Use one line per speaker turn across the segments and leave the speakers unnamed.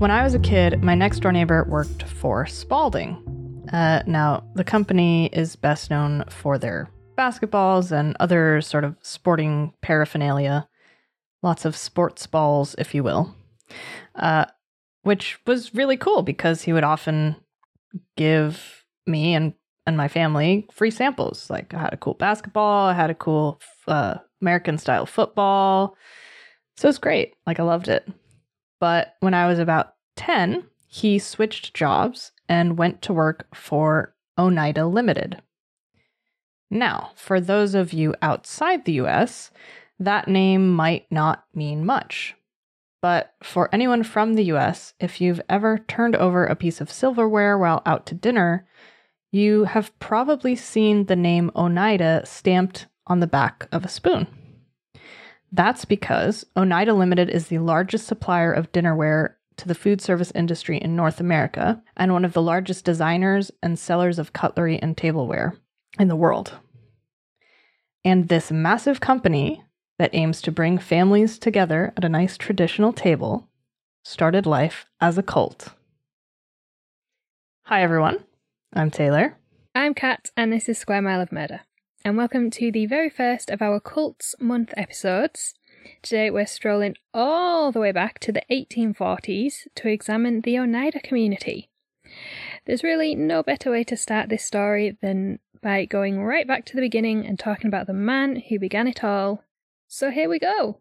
When I was a kid, my next door neighbor worked for Spalding. Uh, now, the company is best known for their basketballs and other sort of sporting paraphernalia. Lots of sports balls, if you will. Uh, which was really cool because he would often give me and, and my family free samples. Like, I had a cool basketball, I had a cool uh, American style football. So it's great. Like, I loved it. But when I was about 10, he switched jobs and went to work for Oneida Limited. Now, for those of you outside the US, that name might not mean much. But for anyone from the US, if you've ever turned over a piece of silverware while out to dinner, you have probably seen the name Oneida stamped on the back of a spoon. That's because Oneida Limited is the largest supplier of dinnerware to the food service industry in North America and one of the largest designers and sellers of cutlery and tableware in the world. And this massive company that aims to bring families together at a nice traditional table started life as a cult. Hi, everyone. I'm Taylor.
I'm Kat, and this is Square Mile of Murder. And welcome to the very first of our Cults Month episodes. Today we're strolling all the way back to the 1840s to examine the Oneida community. There's really no better way to start this story than by going right back to the beginning and talking about the man who began it all. So here we go.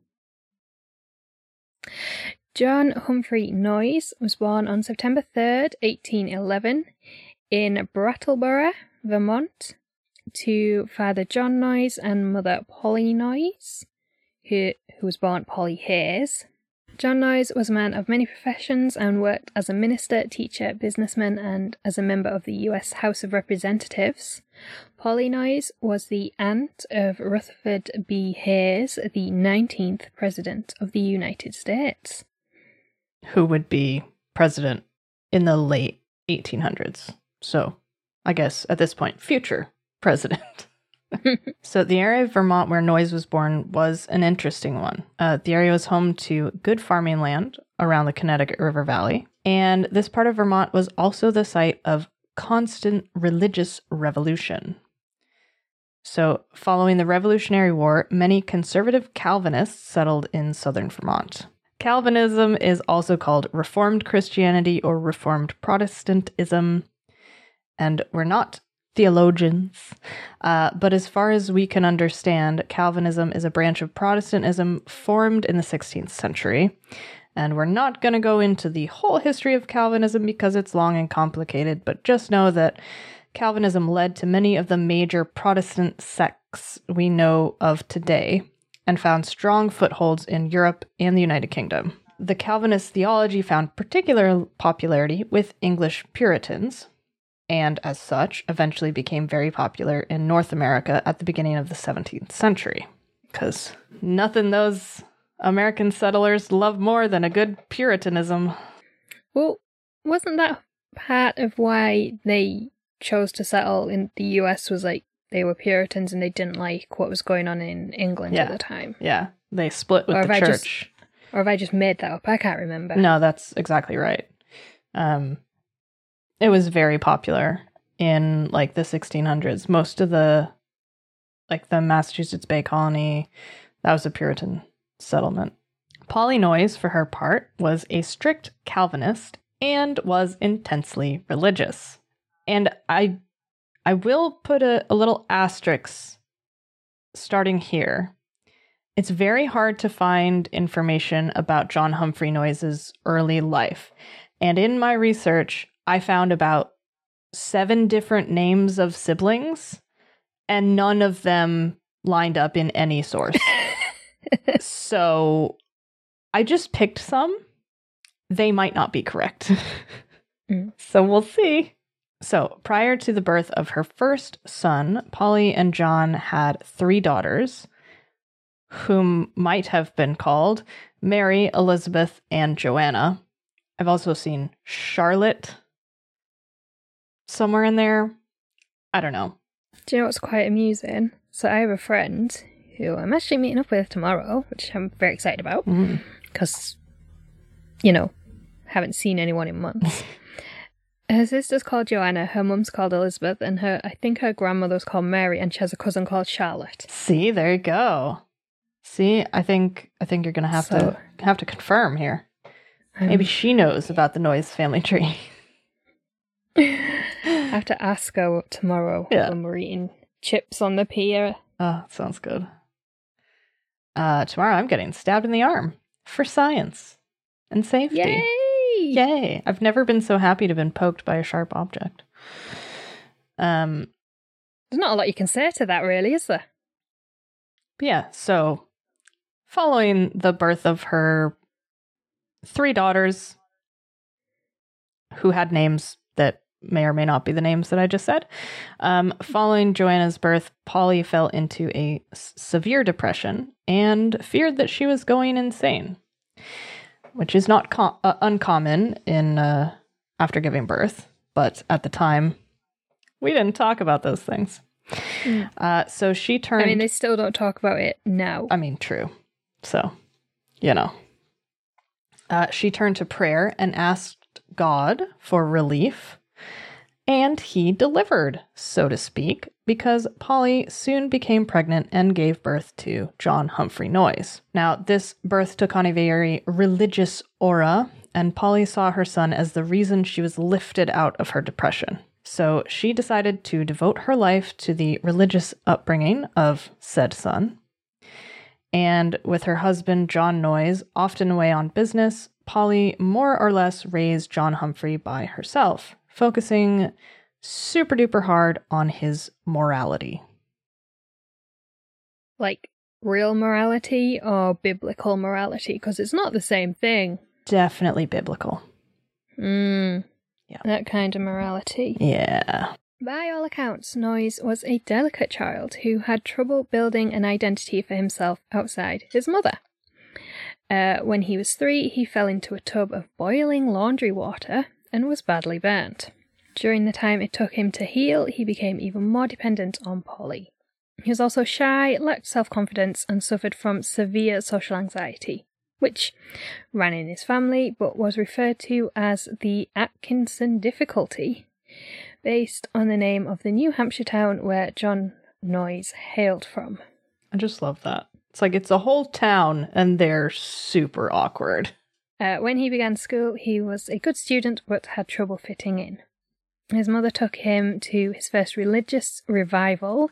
John Humphrey Noyes was born on September 3rd, 1811, in Brattleboro, Vermont, to father John Noyes and mother Polly Noyes who, who was born Polly Hayes. John Noyes was a man of many professions and worked as a minister, teacher, businessman, and as a member of the US House of Representatives. Polly Noyes was the aunt of Rutherford B. Hayes, the 19th President of the United States.
Who would be president in the late 1800s. So, I guess at this point, future president. so the area of Vermont where Noyes was born was an interesting one. Uh, the area was home to good farming land around the Connecticut River Valley, and this part of Vermont was also the site of constant religious revolution. So, following the Revolutionary War, many conservative Calvinists settled in southern Vermont. Calvinism is also called Reformed Christianity or Reformed Protestantism, and we're not theologians. Uh, but as far as we can understand, Calvinism is a branch of Protestantism formed in the 16th century. And we're not going to go into the whole history of Calvinism because it's long and complicated, but just know that Calvinism led to many of the major Protestant sects we know of today and found strong footholds in Europe and the United Kingdom. The Calvinist theology found particular popularity with English Puritans, and as such, eventually became very popular in North America at the beginning of the 17th century. Because nothing those American settlers love more than a good Puritanism.
Well, wasn't that part of why they chose to settle in the US was like they were Puritans and they didn't like what was going on in England
Yeah.
at the time?
Yeah, they split with
Or
the
have I just-
church.
Or have I just made that up? I can't remember.
No, that's exactly right. Um, it was very popular in like the 1600s. Most of the, like the Massachusetts Bay Colony, that was a Puritan settlement. Polly Noyes, for her part, was a strict Calvinist and was intensely religious. And I, I will put a, a little asterisk starting here. It's very hard to find information about John Humphrey Noyes' early life. And in my research, I found about seven different names of siblings, and none of them lined up in any source. so I just picked some. They might not be correct.
Mm.
So we'll see. So, prior to the birth of her first son, Polly and John had three daughters, whom might have been called Mary, Elizabeth, and Joanna. I've also seen Charlotte somewhere in there. I don't know.
Do you know what's quite amusing? So I have a friend who I'm actually meeting up with tomorrow, which I'm very excited about
Mm.
because, you know, haven't seen anyone in months. her sister's called Joanna, her mum's called Elizabeth, and her I think her grandmother's called Mary, and she has a cousin called Charlotte.
See, there you go. See, I think I think you're gonna have
So-
to have to confirm here.
Um,
Maybe she knows about the Noyes family tree.
I have to ask her tomorrow
Yeah.
when we're eating chips on the pier.
Oh, sounds good. Uh, tomorrow I'm getting stabbed in the arm for science and safety.
Yay!
Yay! I've never been so happy to have been poked by a sharp object. Um,
There's not a lot you can say to that, really, is there?
but yeah, so following the birth of her three daughters who had names may or may not be the names that I just said, um, following Joanna's birth, Polly fell into a s- severe depression and feared that she was going insane, which is not com- uh, uncommon in uh, after giving birth, but at the time, we didn't talk about those things.
Mm.
Uh, so she turned.
I mean, they still don't talk about it now.
I mean, true. So, you know. Uh, she turned to prayer and asked God for relief. And he delivered, so to speak, because Polly soon became pregnant and gave birth to John Humphrey Noyes. Now, this birth took on a very religious aura, and Polly saw her son as the reason she was lifted out of her depression. So she decided to devote her life to the religious upbringing of said son. And with her husband, John Noyes, often away on business, Polly more or less raised John Humphrey by herself, focusing super duper hard on his morality.
like real morality or biblical morality, because it's not the same thing.
Definitely biblical.
Mm.
Yeah.
That kind of morality.
Yeah.
By all accounts, Noyes was a delicate child who had trouble building an identity for himself outside his mother. Uh, when he was three, he fell into a tub of boiling laundry water and was badly burnt. During the time it took him to heal, he became even more dependent on Polly. He was also shy, lacked self confidence, and suffered from severe social anxiety, which ran in his family but was referred to as the Atkinson difficulty based on the name of the New Hampshire town where John Noyes hailed from.
I just love that. It's like it's a whole town and they're super awkward.
Uh, when he began school, he was a good student but had trouble fitting in. His mother took him to his first religious revival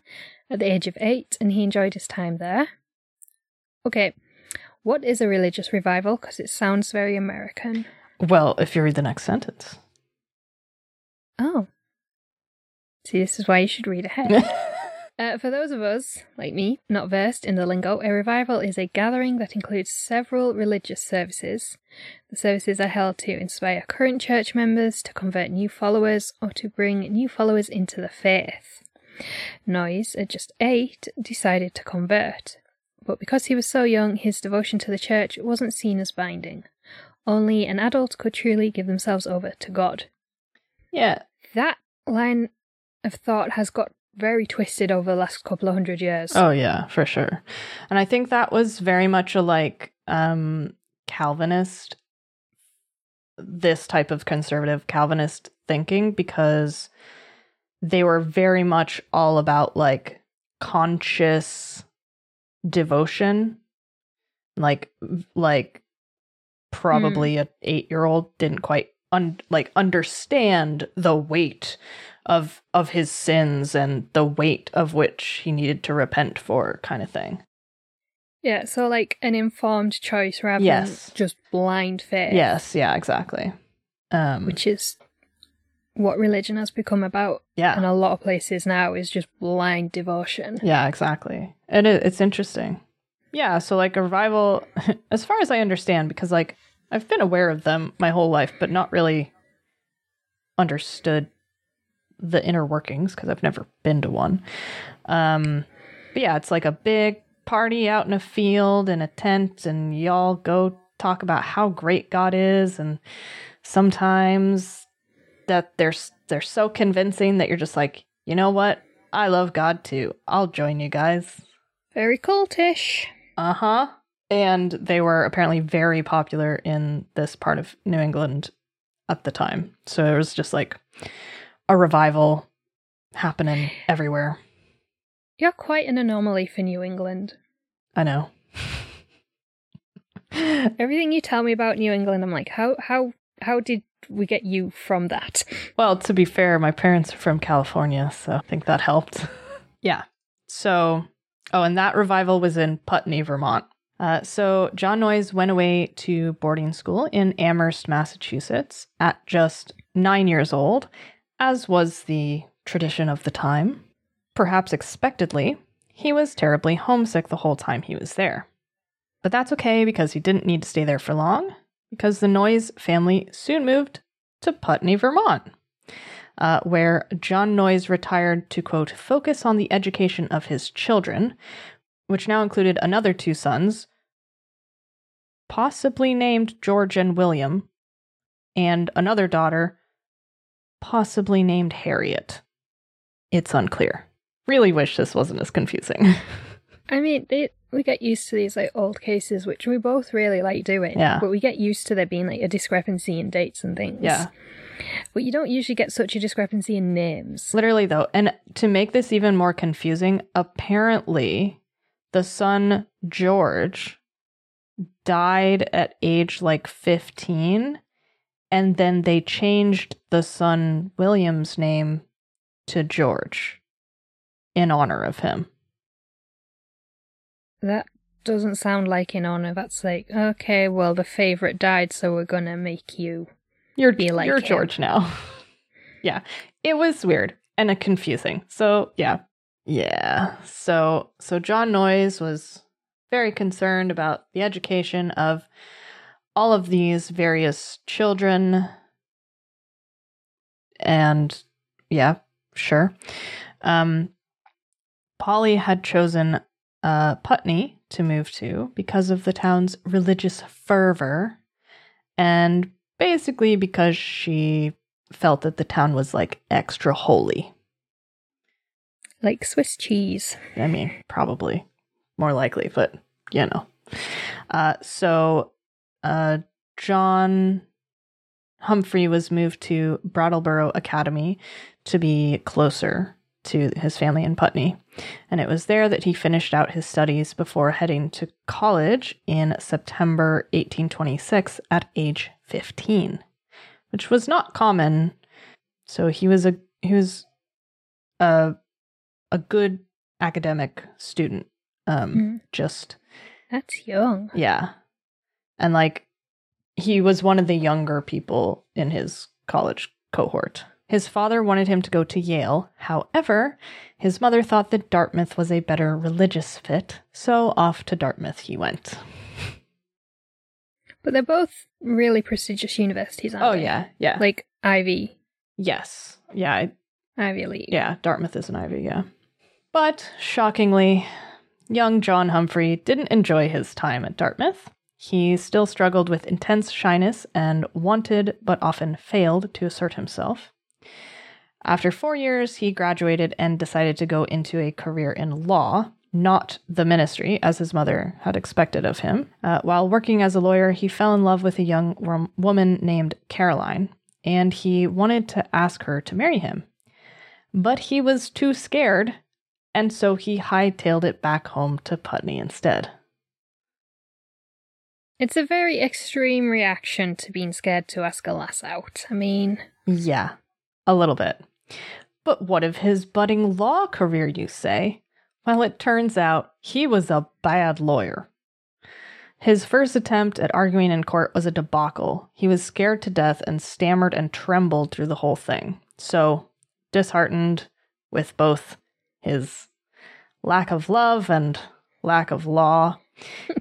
at the age of eight, and he enjoyed his time there. Okay, what is a religious revival? Because it sounds very American.
Well, if you read the next sentence.
Oh. See, this is why you should read ahead. Uh, for those of us, like me, not versed in the lingo, a revival is a gathering that includes several religious services. The services are held to inspire current church members, to convert new followers, or to bring new followers into the faith. Noyes, at just eight, decided to convert. But because he was so young, his devotion to the church wasn't seen as binding. Only an adult could truly give themselves over to God.
yeah.
That line of thought has got very twisted over the last couple of hundred years.
Oh yeah, for sure. And I think that was very much a like um Calvinist this type of conservative Calvinist thinking because they were very much all about like conscious devotion like like probably a 8-year-old didn't quite un- like understand the weight of of his sins and the weight of which he needed to repent for kind of thing.
Yeah, so like an informed choice rather
Yes.
than just blind faith.
Yes, yeah, exactly. Um
Which is what religion has become about
Yeah.
in a lot of places now is just blind devotion.
Yeah, exactly. And it, it's interesting. Yeah, so like a revival as far as I understand because like I've been aware of them my whole life but not really understood the inner workings because I've never been to one. Um but yeah, it's like a big party out in a field in a tent and y'all go talk about how great God is and sometimes that they're they're so convincing that you're just like, "You know what? I love God too. I'll join you guys."
Very cultish.
Uh-huh. And they were apparently very popular in this part of New England at the time. So it was just like a revival happening everywhere.
You're quite an anomaly for New England.
I know.
Everything you tell me about New England, I'm like, how how how did we get you from that?
Well, to be fair, my parents are from California, so I think that helped. yeah. So, oh, and that revival was in Putney, Vermont. Uh, so, John Noyes went away to boarding school in Amherst, Massachusetts at just nine years old, as was the tradition of the time. Perhaps expectedly, he was terribly homesick the whole time he was there. But that's okay because he didn't need to stay there for long, because the Noyes family soon moved to Putney, Vermont, uh, where John Noyes retired to, quote, focus on the education of his children, which now included another two sons, possibly named George and William, and another daughter, possibly named Harriet. It's unclear. Really wish this wasn't as confusing.
I mean, they, we get used to these like old cases, which we both really like doing.
Yeah.
But we get used to there being like a discrepancy in dates and things.
Yeah.
But you don't usually get such a discrepancy in names.
Literally, though, and to make this even more confusing, apparently the son George died at age like 15, and then they changed the son William's name to George in honor of him.
That doesn't sound like in honor. That's like, okay, well, the favorite died, so we're gonna make you.
You're
Be like
you're
him.
George now. yeah. It was weird and confusing. So, yeah. Yeah. So, so John Noyes was very concerned about the education of all of these various children and yeah, sure. Um Polly had chosen uh, Putney to move to because of the town's religious fervor and basically because she felt that the town was like extra holy.
Like Swiss cheese.
I mean, probably more likely, but you know. Uh, so uh, John Humphrey was moved to Brattleboro Academy to be closer to his family in Putney. And it was there that he finished out his studies before heading to college in September 1826 at age 15, which was not common. So he was a he was a a good academic student. Um
Mm.
just
That's young.
yeah. And like he was one of the younger people in his college cohort. His father wanted him to go to Yale. However, his mother thought that Dartmouth was a better religious fit, so off to Dartmouth he went.
But they're both really prestigious universities, aren't
Oh
they?
yeah, yeah.
Like Ivy,
yes. Yeah, I,
Ivy League.
yeah, Dartmouth is an Ivy, yeah. But shockingly, young John Humphrey didn't enjoy his time at Dartmouth. He still struggled with intense shyness and wanted, but often failed, to assert himself. After four years, he graduated and decided to go into a career in law, not the ministry, as his mother had expected of him. Uh, while working as a lawyer, he fell in love with a young wom- woman named Caroline, and he wanted to ask her to marry him. But he was too scared, and so he hightailed it back home to Putney instead.
It's a very extreme reaction to being scared to ask a lass out. I mean,
Yeah, a little bit. But what of his budding law career, you say? Well, it turns out he was a bad lawyer. His first attempt at arguing in court was a debacle. He was scared to death and stammered and trembled through the whole thing. So, disheartened with both his lack of love and lack of law,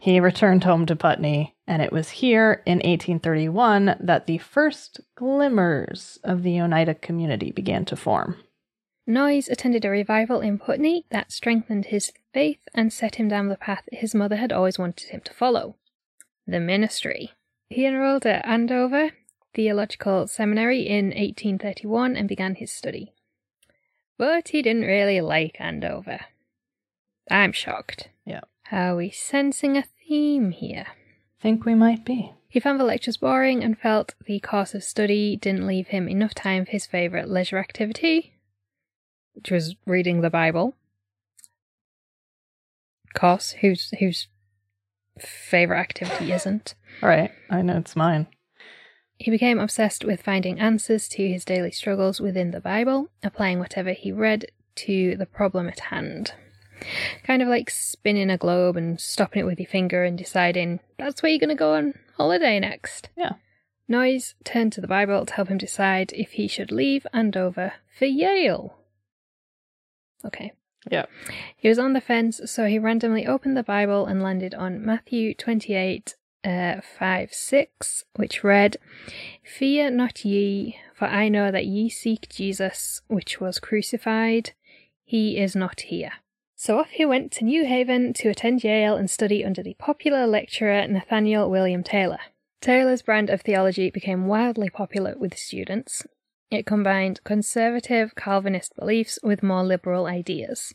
he returned home to Putney, and it was here in 1831 that the first glimmers of the Oneida community began to form.
Noyes attended a revival in Putney that strengthened his faith and set him down the path his mother had always wanted him to follow the ministry. He enrolled at Andover Theological Seminary in 1831 and began his study. But he didn't really like Andover. I'm shocked. Are we sensing a theme here.
Think we might be.
He found the lectures boring and felt the course of study didn't leave him enough time for his favourite leisure activity, which was reading the Bible. Course, whose whose favourite activity isn't.
All right, I know it's mine.
He became obsessed with finding answers to his daily struggles within the Bible, applying whatever he read to the problem at hand. Kind of like spinning a globe and stopping it with your finger and deciding that's where you're going to go on holiday next.
Yeah.
Noyes turned to the Bible to help him decide if he should leave Andover for Yale. Okay.
Yeah.
He was on the fence, so he randomly opened the Bible and landed on Matthew 28, uh, 5 6, which read, Fear not ye, for I know that ye seek Jesus, which was crucified. He is not here. So off he went to New Haven to attend Yale and study under the popular lecturer Nathaniel William Taylor. Taylor's brand of theology became wildly popular with students. It combined conservative Calvinist beliefs with more liberal ideas.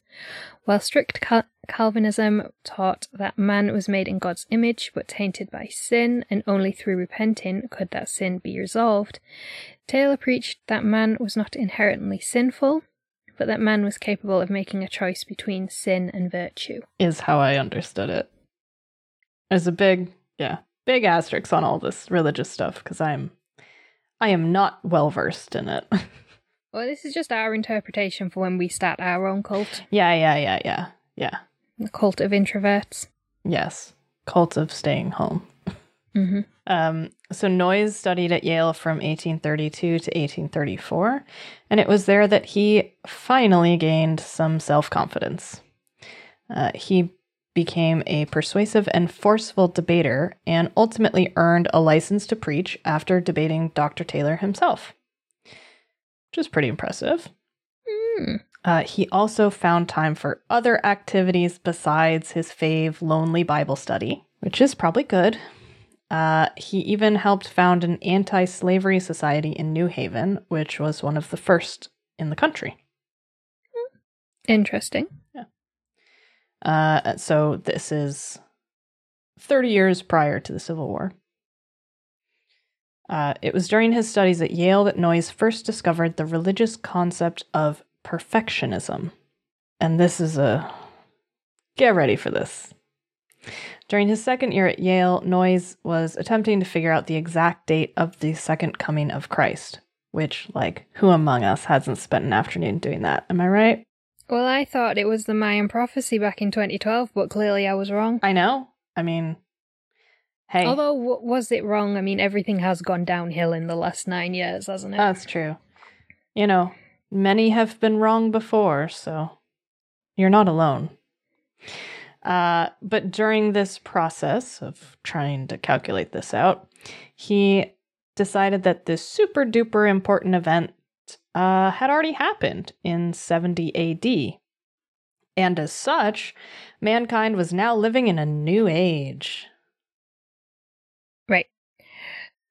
While strict Cal- Calvinism taught that man was made in God's image but tainted by sin, and only through repenting could that sin be resolved, Taylor preached that man was not inherently sinful, but that man was capable of making a choice between sin and virtue.
Is how I understood it. There's a big, yeah, big asterisk on all this religious stuff because I'm, I am not well versed in it.
Well, this is just our interpretation for when we start our own cult
yeah, yeah, yeah, yeah, yeah.
the cult of introverts.
Yes, cult of staying home.
Mm-hmm.
Um, so Noyes studied at Yale from 1832 to 1834, and it was there that he finally gained some self confidence. Uh, he became a persuasive and forceful debater and ultimately earned a license to preach after debating Dr. Taylor himself, which is pretty impressive.
Mm.
Uh, he also found time for other activities besides his fave lonely Bible study, which is probably good. Uh, he even helped found an anti slavery society in New Haven, which was one of the first in the country.
Interesting.
Uh, so this is 30 years prior to the Civil War. Uh, it was during his studies at Yale that Noyes first discovered the religious concept of perfectionism. And this is a. Get ready for this. During his second year at Yale, Noyes was attempting to figure out the exact date of the second coming of Christ, which, like, who among us hasn't spent an afternoon doing that? Am I right?
Well, I thought it was the Mayan prophecy back in 2012, but clearly I was wrong.
I know. I mean, hey.
Although, w- was it wrong? I mean, everything has gone downhill in the last nine years, hasn't it?
That's true. You know, many have been wrong before, so you're not alone. Uh, but during this process of trying to calculate this out, he decided that this super duper important event uh, had already happened in 70 AD. And as such, mankind was now living in a new age.
right.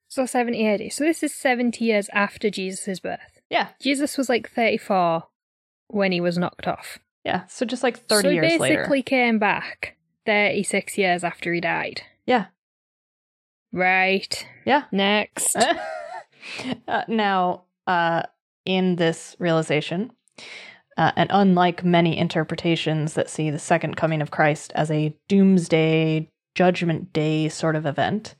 So 70 AD. So this is 70 years after Jesus' birth.
Yeah,
Jesus was like 34 when he was knocked off.
Yeah. So just like 30
so
years later.
He basically came back 36 years after he died.
Yeah,
Right.
yeah.
Next.
uh, now, uh, in this realization, uh, and unlike many interpretations that see the second coming of Christ as a doomsday, judgment day sort of event,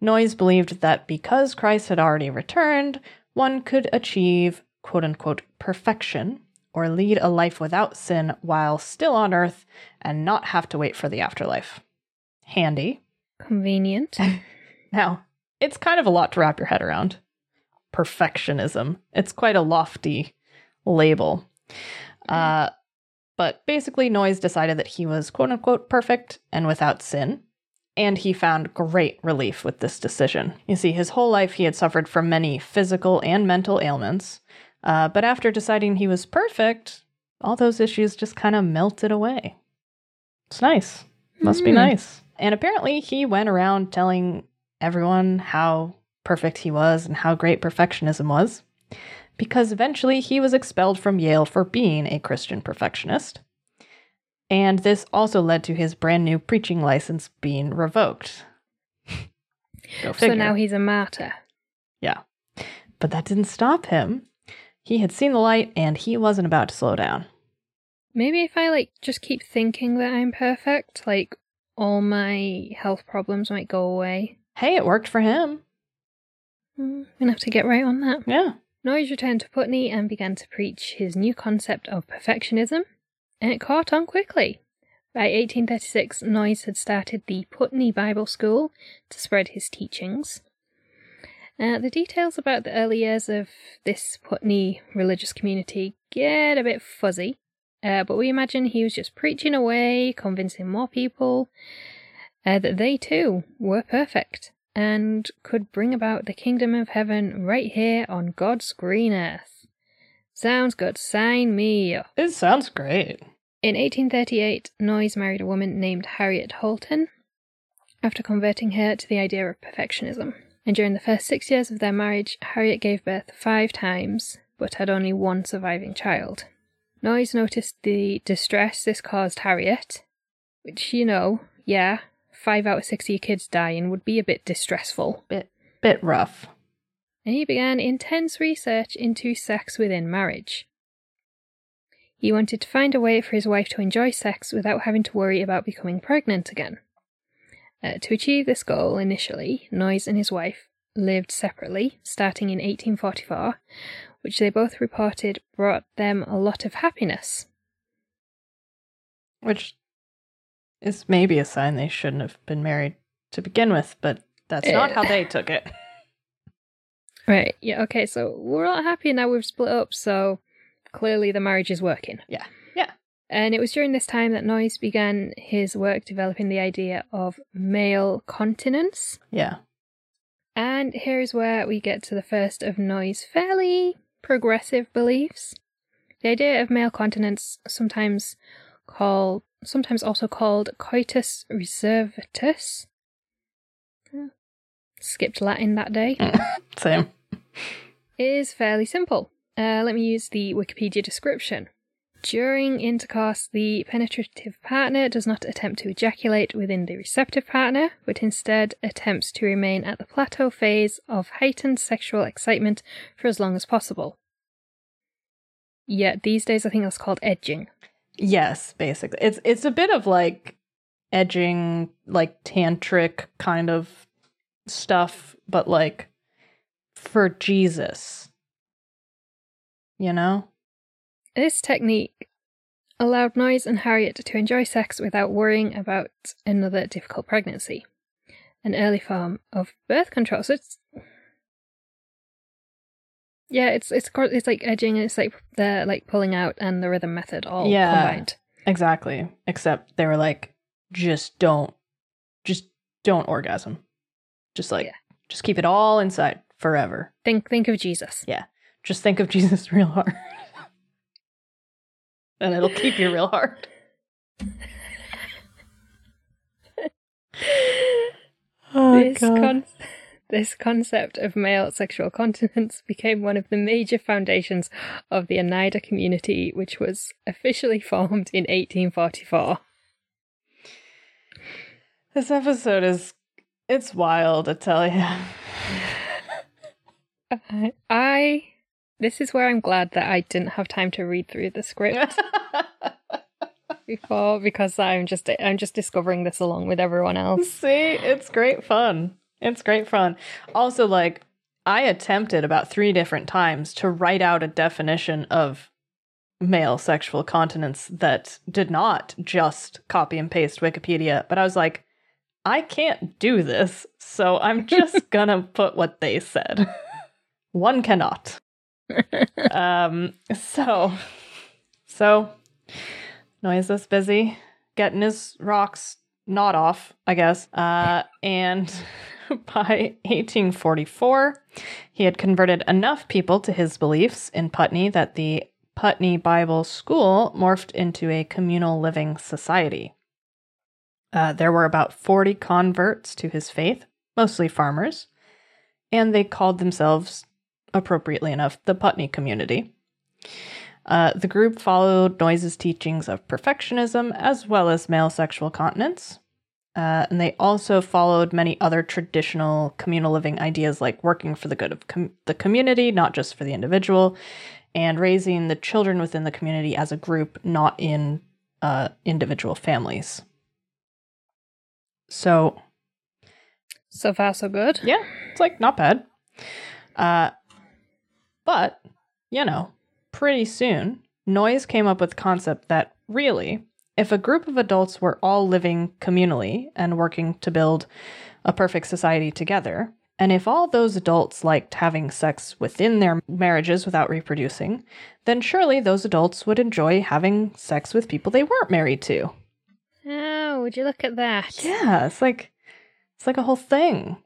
Noyes believed that because Christ had already returned, one could achieve quote unquote perfection or lead a life without sin while still on earth and not have to wait for the afterlife. Handy.
Convenient.
Now, it's kind of a lot to wrap your head around. Perfectionism. It's quite a lofty label. Uh, but basically, Noyes decided that he was quote unquote perfect and without sin. And he found great relief with this decision. You see, his whole life he had suffered from many physical and mental ailments. Uh, but after deciding he was perfect, all those issues just kind of melted away. It's nice. Must be
Hmm.
nice. And apparently, he went around telling everyone how perfect he was and how great perfectionism was, because eventually he was expelled from Yale for being a Christian perfectionist. And this also led to his brand new preaching license being revoked.
So now he's a martyr.
Yeah. But that didn't stop him. He had seen the light and he wasn't about to slow down.
Maybe if I like just keep thinking that I'm perfect, like all my health problems might go away.
Hey, it worked for him.
Hmm, I'm gonna have to get right on that.
Yeah.
Noyes returned to Putney and began to preach his new concept of perfectionism, and it caught on quickly. By 1836, Noyes had started the Putney Bible School to spread his teachings. Uh, the details about the early years of this Putney religious community get a bit fuzzy, uh, but we imagine he was just preaching away, convincing more people uh, that they too were perfect and could bring about the kingdom of heaven right here on God's green earth. Sounds good. Sign me up.
It sounds great.
In 1838, Noyes married a woman named Harriet Holton after converting her to the idea of perfectionism. And during the first six years of their marriage, Harriet gave birth five times, but had only one surviving child. Noyes noticed the distress this caused Harriet, which, you know, yeah, five out of six of your kids dying would be a bit distressful.
Bit bit rough.
And he began intense research into sex within marriage. He wanted to find a way for his wife to enjoy sex without having to worry about becoming pregnant again. Uh, to achieve this goal, initially, Noyes and his wife lived separately, starting in 1844, which they both reported brought them a lot of happiness.
Which is maybe a sign they shouldn't have been married to begin with, but that's not
Eh.
how they took it.
Right, yeah, okay, so we're all happy now we've split up, so clearly the marriage is working.
Yeah.
And it was during this time that Noyes began his work developing the idea of male continence.
Yeah.
And here's where we get to the first of Noyes' fairly progressive beliefs. The idea of male continence, sometimes called, sometimes also called coitus reservatus. Skipped Latin that day.
Same.
is fairly simple. Uh, let me use the Wikipedia description. During intercourse, the penetrative partner does not attempt to ejaculate within the receptive partner, but instead attempts to remain at the plateau phase of heightened sexual excitement for as long as possible. Yet these days, I think that's called edging.
Yes, basically. It's it's a bit of like edging, like tantric kind of stuff, but like for Jesus. You know?
This technique allowed Noyes and Harriet to enjoy sex without worrying about another difficult pregnancy, an early form of birth control. So it's yeah, it's it's it's like edging, and it's like the like pulling out and the rhythm method all
Yeah.
combined.
Exactly. Except they were like, just don't just don't orgasm. Just like
Yeah.
just keep it all inside forever.
Think think of Jesus.
Yeah, just think of Jesus real hard. And it'll keep you real hard. Oh,
this con- this concept of male sexual continence became one of the major foundations of the Oneida community, which was officially formed in 1844.
This episode is it's wild, I tell you.
I, I this is where I'm glad that I didn't have time to read through the script before because I'm just I'm just discovering this along with everyone else.
See, it's great fun. It's great fun. Also, like, I attempted about three different times to write out a definition of male sexual continence that did not just copy and paste Wikipedia, but I was like, I can't do this, so I'm just gonna put what they said. One cannot. Um, so, so, Noyes is busy getting his rocks not off, I guess. Uh, and by 1844, he had converted enough people to his beliefs in Putney that the Putney Bible School morphed into a communal living society. Uh, there were about 40 converts to his faith, mostly farmers, and they called themselves, appropriately enough, the Putney community. Uh, the group followed Noyes' teachings of perfectionism as well as male sexual continence. Uh, and they also followed many other traditional communal living ideas like working for the good of com- the community, not just for the individual, and raising the children within the community as a group, not in uh, individual families. So,
So far, so good.
yeah, it's like not bad. Uh, but, you know, pretty soon, Noyes came up with the concept that really, if a group of adults were all living communally and working to build a perfect society together, and if all those adults liked having sex within their marriages without reproducing, then surely those adults would enjoy having sex with people they weren't married to.
Oh, would you look at that?
Yeah, it's like it's like a whole thing.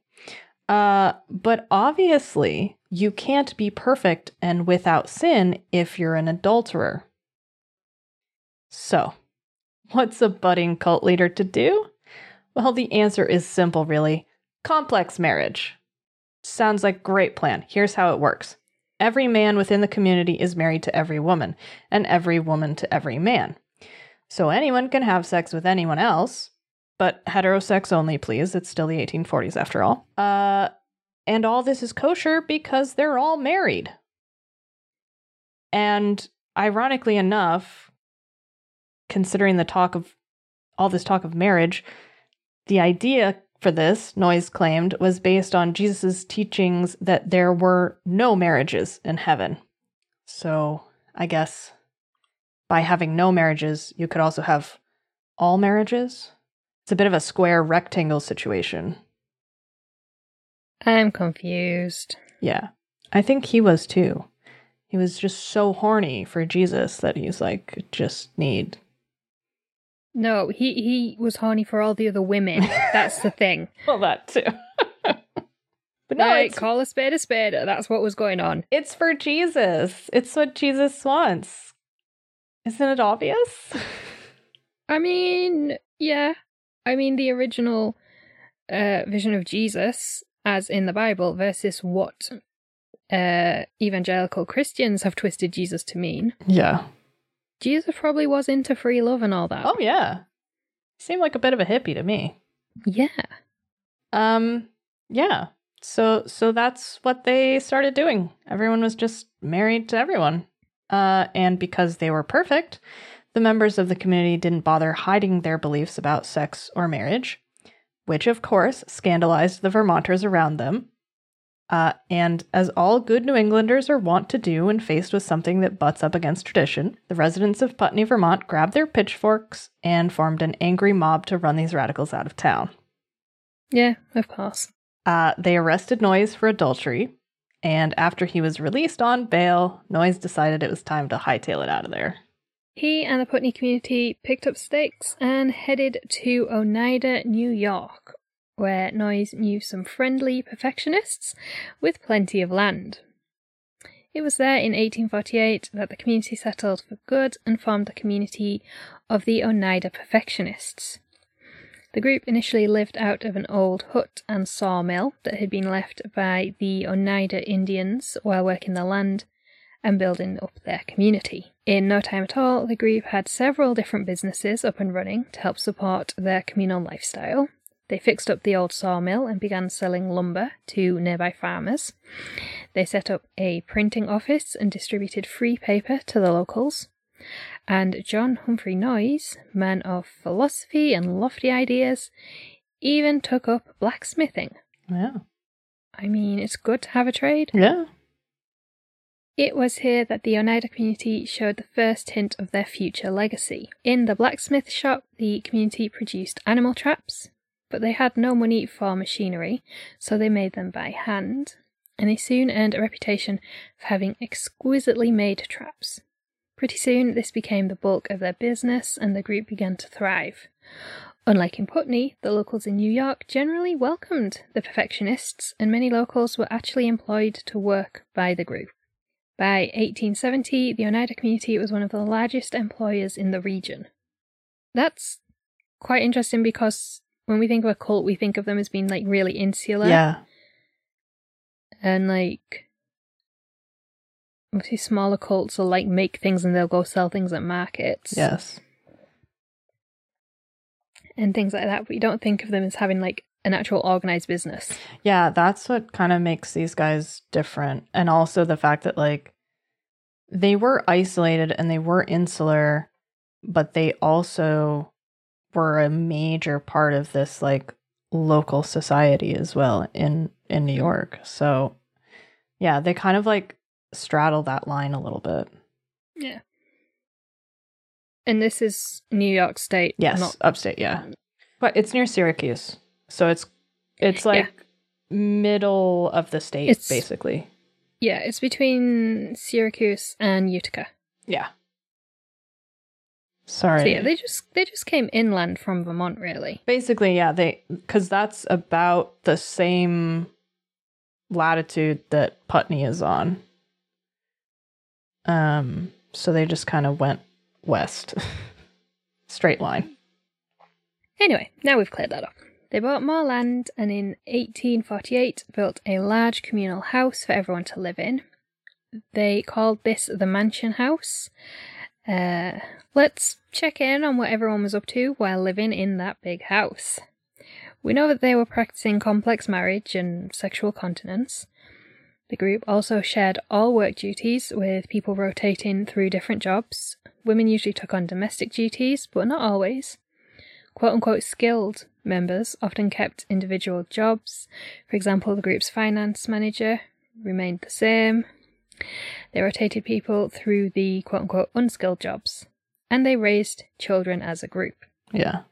Uh, but obviously, you can't be perfect and without sin if you're an adulterer. So, what's a budding cult leader to do? Well, the answer is simple, really. Complex marriage. Sounds like great plan. Here's how it works. Every man within the community is married to every woman, and every woman to every man. So anyone can have sex with anyone else, but heterosex only, please. It's still the 1840s after all. Uh, and all this is kosher because they're all married. And ironically enough, considering the talk of all this talk of marriage, the idea for this, Noyes claimed, was based on Jesus' teachings that there were no marriages in heaven. So I guess by having no marriages, you could also have all marriages. It's a bit of a square rectangle situation.
I'm confused.
Yeah. I think he was too. He was just so horny for Jesus that he's like, just need.
No, he he was horny for all the other women. That's the thing.
Well, that too. but no, it's,
call a spade a spade. That's what was going on.
it's for Jesus. It's what Jesus wants. Isn't it obvious?
I mean, yeah. I mean, the original uh, vision of Jesus, as in the Bible, versus what uh, evangelical Christians have twisted Jesus to mean.
Yeah.
Jesus probably was into free love and all that.
Oh, yeah. Seemed like a bit of a hippie to me.
yeah.
Um, yeah. So so that's what they started doing. Everyone was just married to everyone. Uh, and because they were perfect, the members of the community didn't bother hiding their beliefs about sex or marriage, which of course scandalized the Vermonters around them. Uh, and as all good New Englanders are wont to do when faced with something that butts up against tradition, the residents of Putney, Vermont grabbed their pitchforks and formed an angry mob to run these radicals out of town.
Yeah, of course.
Uh, they arrested Noyes for adultery, and after he was released on bail, Noyes decided it was time to hightail it out of there.
He and the Putney community picked up stakes and headed to Oneida, New York, where Noyes knew some friendly perfectionists with plenty of land. It was there in 1848 that the community settled for good and formed the community of the Oneida Perfectionists. The group initially lived out of an old hut and sawmill that had been left by the Oneida Indians while working the land and building up their community. In no time at all, the group had several different businesses up and running to help support their communal lifestyle. They fixed up the old sawmill and began selling lumber to nearby farmers. They set up a printing office and distributed free paper to the locals. And John Humphrey Noyes, man of philosophy and lofty ideas, even took up blacksmithing.
Yeah.
I mean, it's good to have a trade.
Yeah.
It was here that the Oneida community showed the first hint of their future legacy. In the blacksmith shop, the community produced animal traps, but they had no money for machinery, so they made them by hand, and they soon earned a reputation for having exquisitely made traps. Pretty soon, this became the bulk of their business, and the group began to thrive. Unlike in Putney, the locals in New York generally welcomed the perfectionists, and many locals were actually employed to work by the group. By 1870, the Oneida community was one of the largest employers in the region. That's quite interesting because when we think of a cult, we think of them as being like really insular
Yeah.
and like obviously smaller cults will like make things and they'll go sell things at markets.
Yes.
And things like that, but you don't think of them as having like an actual organized business.
Yeah, that's what kind of makes these guys different. And also the fact that, like, they were isolated and they were insular, but they also were a major part of this, like, local society as well in in New York. So, yeah, they kind of like straddle that line a little bit.
Yeah. And this is New York State.
Yes,
not-
upstate, yeah. Um, but it's near Syracuse. So it's it's like middle of the state
It's-
basically.
Yeah, it's between Syracuse and Utica.
Yeah. Sorry.
So yeah, they just they just came inland from Vermont, really.
Basically, yeah, they because that's about the same latitude that Putney is on. Um, so they just kind of went west, straight line.
Anyway, now we've cleared that up. They bought more land and in 1848 built a large communal house for everyone to live in. They called this the Mansion House. Uh, let's check in on what everyone was up to while living in that big house. We know that they were practicing complex marriage and sexual continence. The group also shared all work duties, with people rotating through different jobs. Women usually took on domestic duties, but not always quote unquote skilled members often kept individual jobs. For example, the group's finance manager remained the same. They rotated people through the quote unquote unskilled jobs. And they raised children as a group.
Yeah.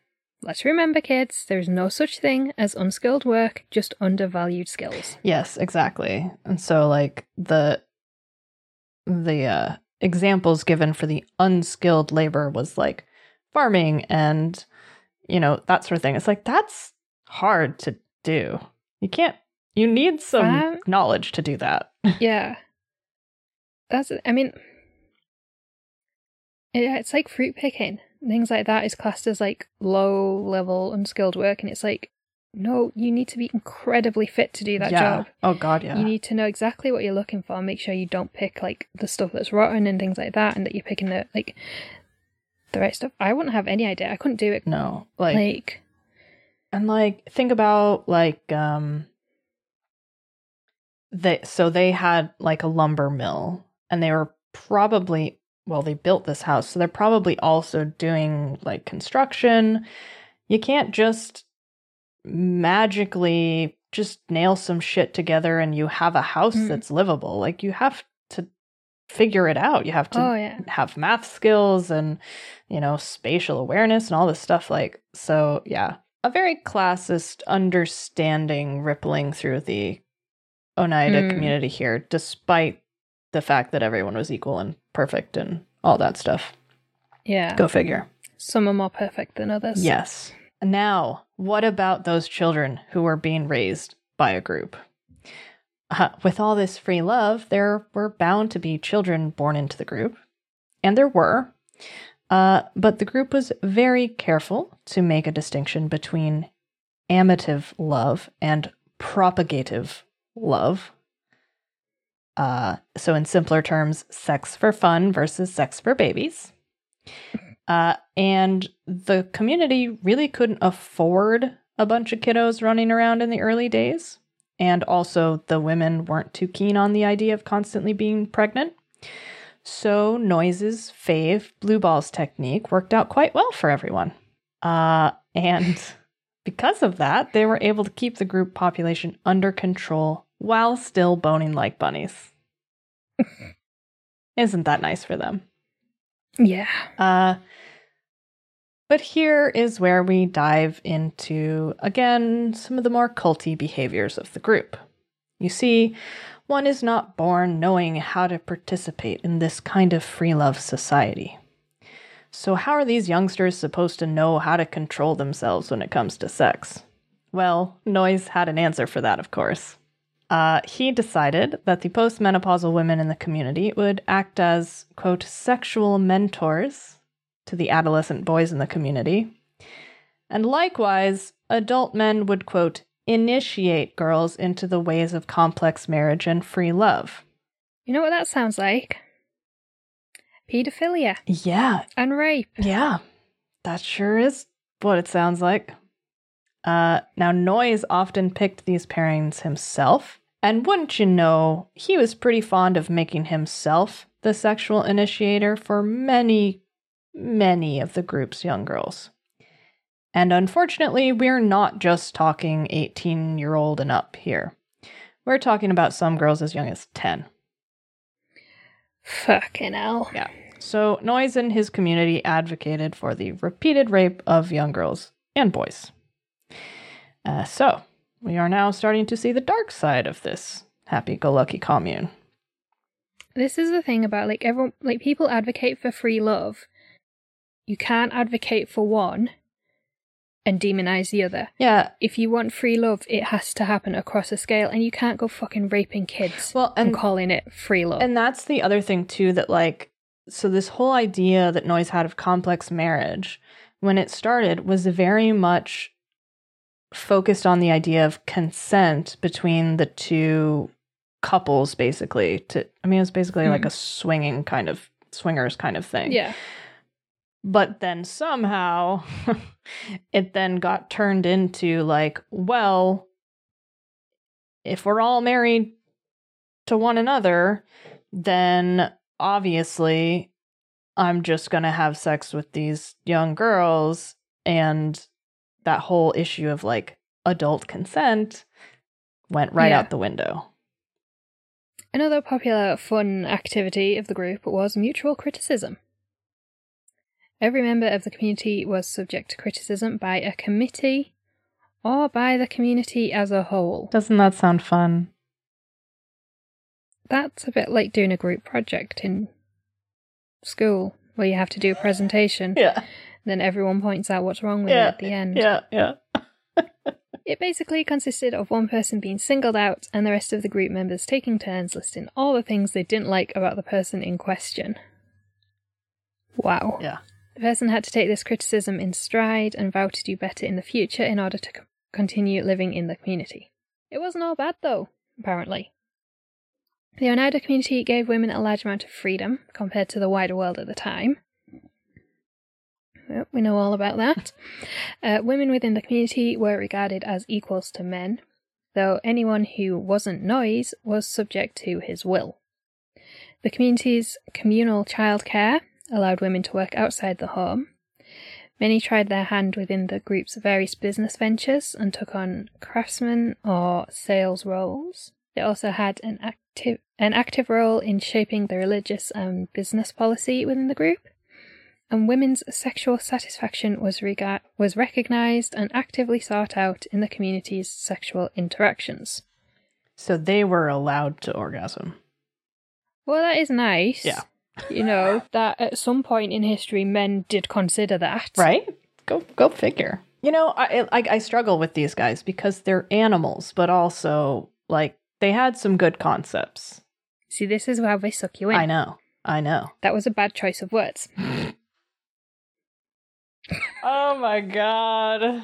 Let's remember, kids, there's no such thing as unskilled work, just undervalued skills.
Yes, exactly. And so like the the uh examples given for the unskilled labor was like farming and you know, that sort of thing. It's like that's hard to do. You can't you need some
Farm-
knowledge to do that.
yeah. That's, I mean, yeah, it's like fruit picking. Things like that is classed as like low level unskilled work. And it's like, no, you need to be incredibly fit to do that
yeah.
job.
Oh god, yeah.
You need to know exactly what you're looking for. Make sure you don't pick like the stuff that's rotten and things like that, and that you're picking the like the right stuff. I wouldn't have any idea. I couldn't do it.
no. Like,
Like,
and like think about like um they so they had like a lumber mill and they were probably well they built this house so they're probably also doing like construction you can't just magically just nail some shit together and you have a house
Mm.
that's livable like you have figure it out. You have to
oh yeah,
have math skills and you know spatial awareness and all this stuff like so yeah. A very classist understanding rippling through the oneida
Hmm.
community here despite the fact that everyone was equal and perfect and all that stuff.
Yeah.
go figure.
Some are more perfect than others.
yes. Now what about those children who were being raised by a group uh, with all this free love, there were bound to be children born into the group, and there were. Uh, but the group was very careful to make a distinction between amative love and propagative love. Uh, so, in simpler terms, sex for fun versus sex for babies. Uh, and the community really couldn't afford a bunch of kiddos running around in the early days. And also, the women weren't too keen on the idea of constantly being pregnant. So, Noyes's fave blue balls technique worked out quite well for everyone. Uh, and because of that, they were able to keep the group population under control while still boning like bunnies. Isn't that nice for them?
Yeah.
Uh, but here is where we dive into, again, some of the more culty behaviors of the group. You see, one is not born knowing how to participate in this kind of free love society. So, how are these youngsters supposed to know how to control themselves when it comes to sex? Well, Noyes had an answer for that, of course. Uh, he decided that the postmenopausal women in the community would act as, quote, sexual mentors to the adolescent boys in the community. And likewise, adult men would, quote, initiate girls into the ways of complex marriage and free love.
You know what that sounds like? Pedophilia
Yeah,
and rape.
yeah. That sure is what it sounds like. Uh, now, Noyes often picked these pairings himself. And wouldn't you know, he was pretty fond of making himself the sexual initiator for many, many of the group's young girls. And unfortunately, we're not just talking 18 year old and up here. We're talking about some girls as young as 10.
Fucking hell.
Yeah. So Noyes and his community advocated for the repeated rape of young girls and boys. Uh, so we are now starting to see the dark side of this happy-go-lucky commune.
This is the thing about like everyone like people advocate for free love. You can't advocate for one and demonize the other.
Yeah.
If you want free love, it has to happen across a scale and you can't go fucking raping kids
Well,
and,
and
calling it free love.
and that's the other thing too that like so this whole idea that Noyes had of complex marriage when it started was very much focused on the idea of consent between the two couples basically to i mean it was basically like
Mhm.
a swinging kind of swingers kind of thing
yeah.
But then somehow it then got turned into like well if we're all married to one another then obviously i'm just going to have sex with these young girls and that whole issue of like adult consent went right
Yeah.
out the window
Another popular fun activity of the group was mutual criticism. Every member of the community was subject to criticism by a committee or by the community as a whole.
doesn't that sound fun
That's a bit like doing a group project in school where you have to do a presentation,
yeah
then everyone points out what's wrong with
Yeah,
it at the end.
yeah yeah
It basically consisted of one person being singled out and the rest of the group members taking turns listing all the things they didn't like about the person in question. Wow.
yeah
person had to take this criticism in stride and vow to do better in the future in order to c- continue living in the community. It wasn't all bad though, apparently. The Oneida community gave women a large amount of freedom compared to the wider world at the time. Well, we know all about that. Uh, women within the community were regarded as equals to men, though anyone who wasn't Noyes was subject to his will. The community's communal childcare allowed women to work outside the home. Many tried their hand within the group's various business ventures and took on craftsmen or sales roles. They also had an active an active role in shaping the religious and business policy within the group. And women's sexual satisfaction was regard was recognized and actively sought out in the community's sexual interactions.
so they were allowed to orgasm
Well, that is nice.
Yeah.
You know, that at some point in history men did consider that.
Right? Go go figure. You know, I, I I struggle with these guys because they're animals, but also like they had some good concepts.
See, this is how they suck you in.
I know. I know.
That was a bad choice of words.
Oh my god.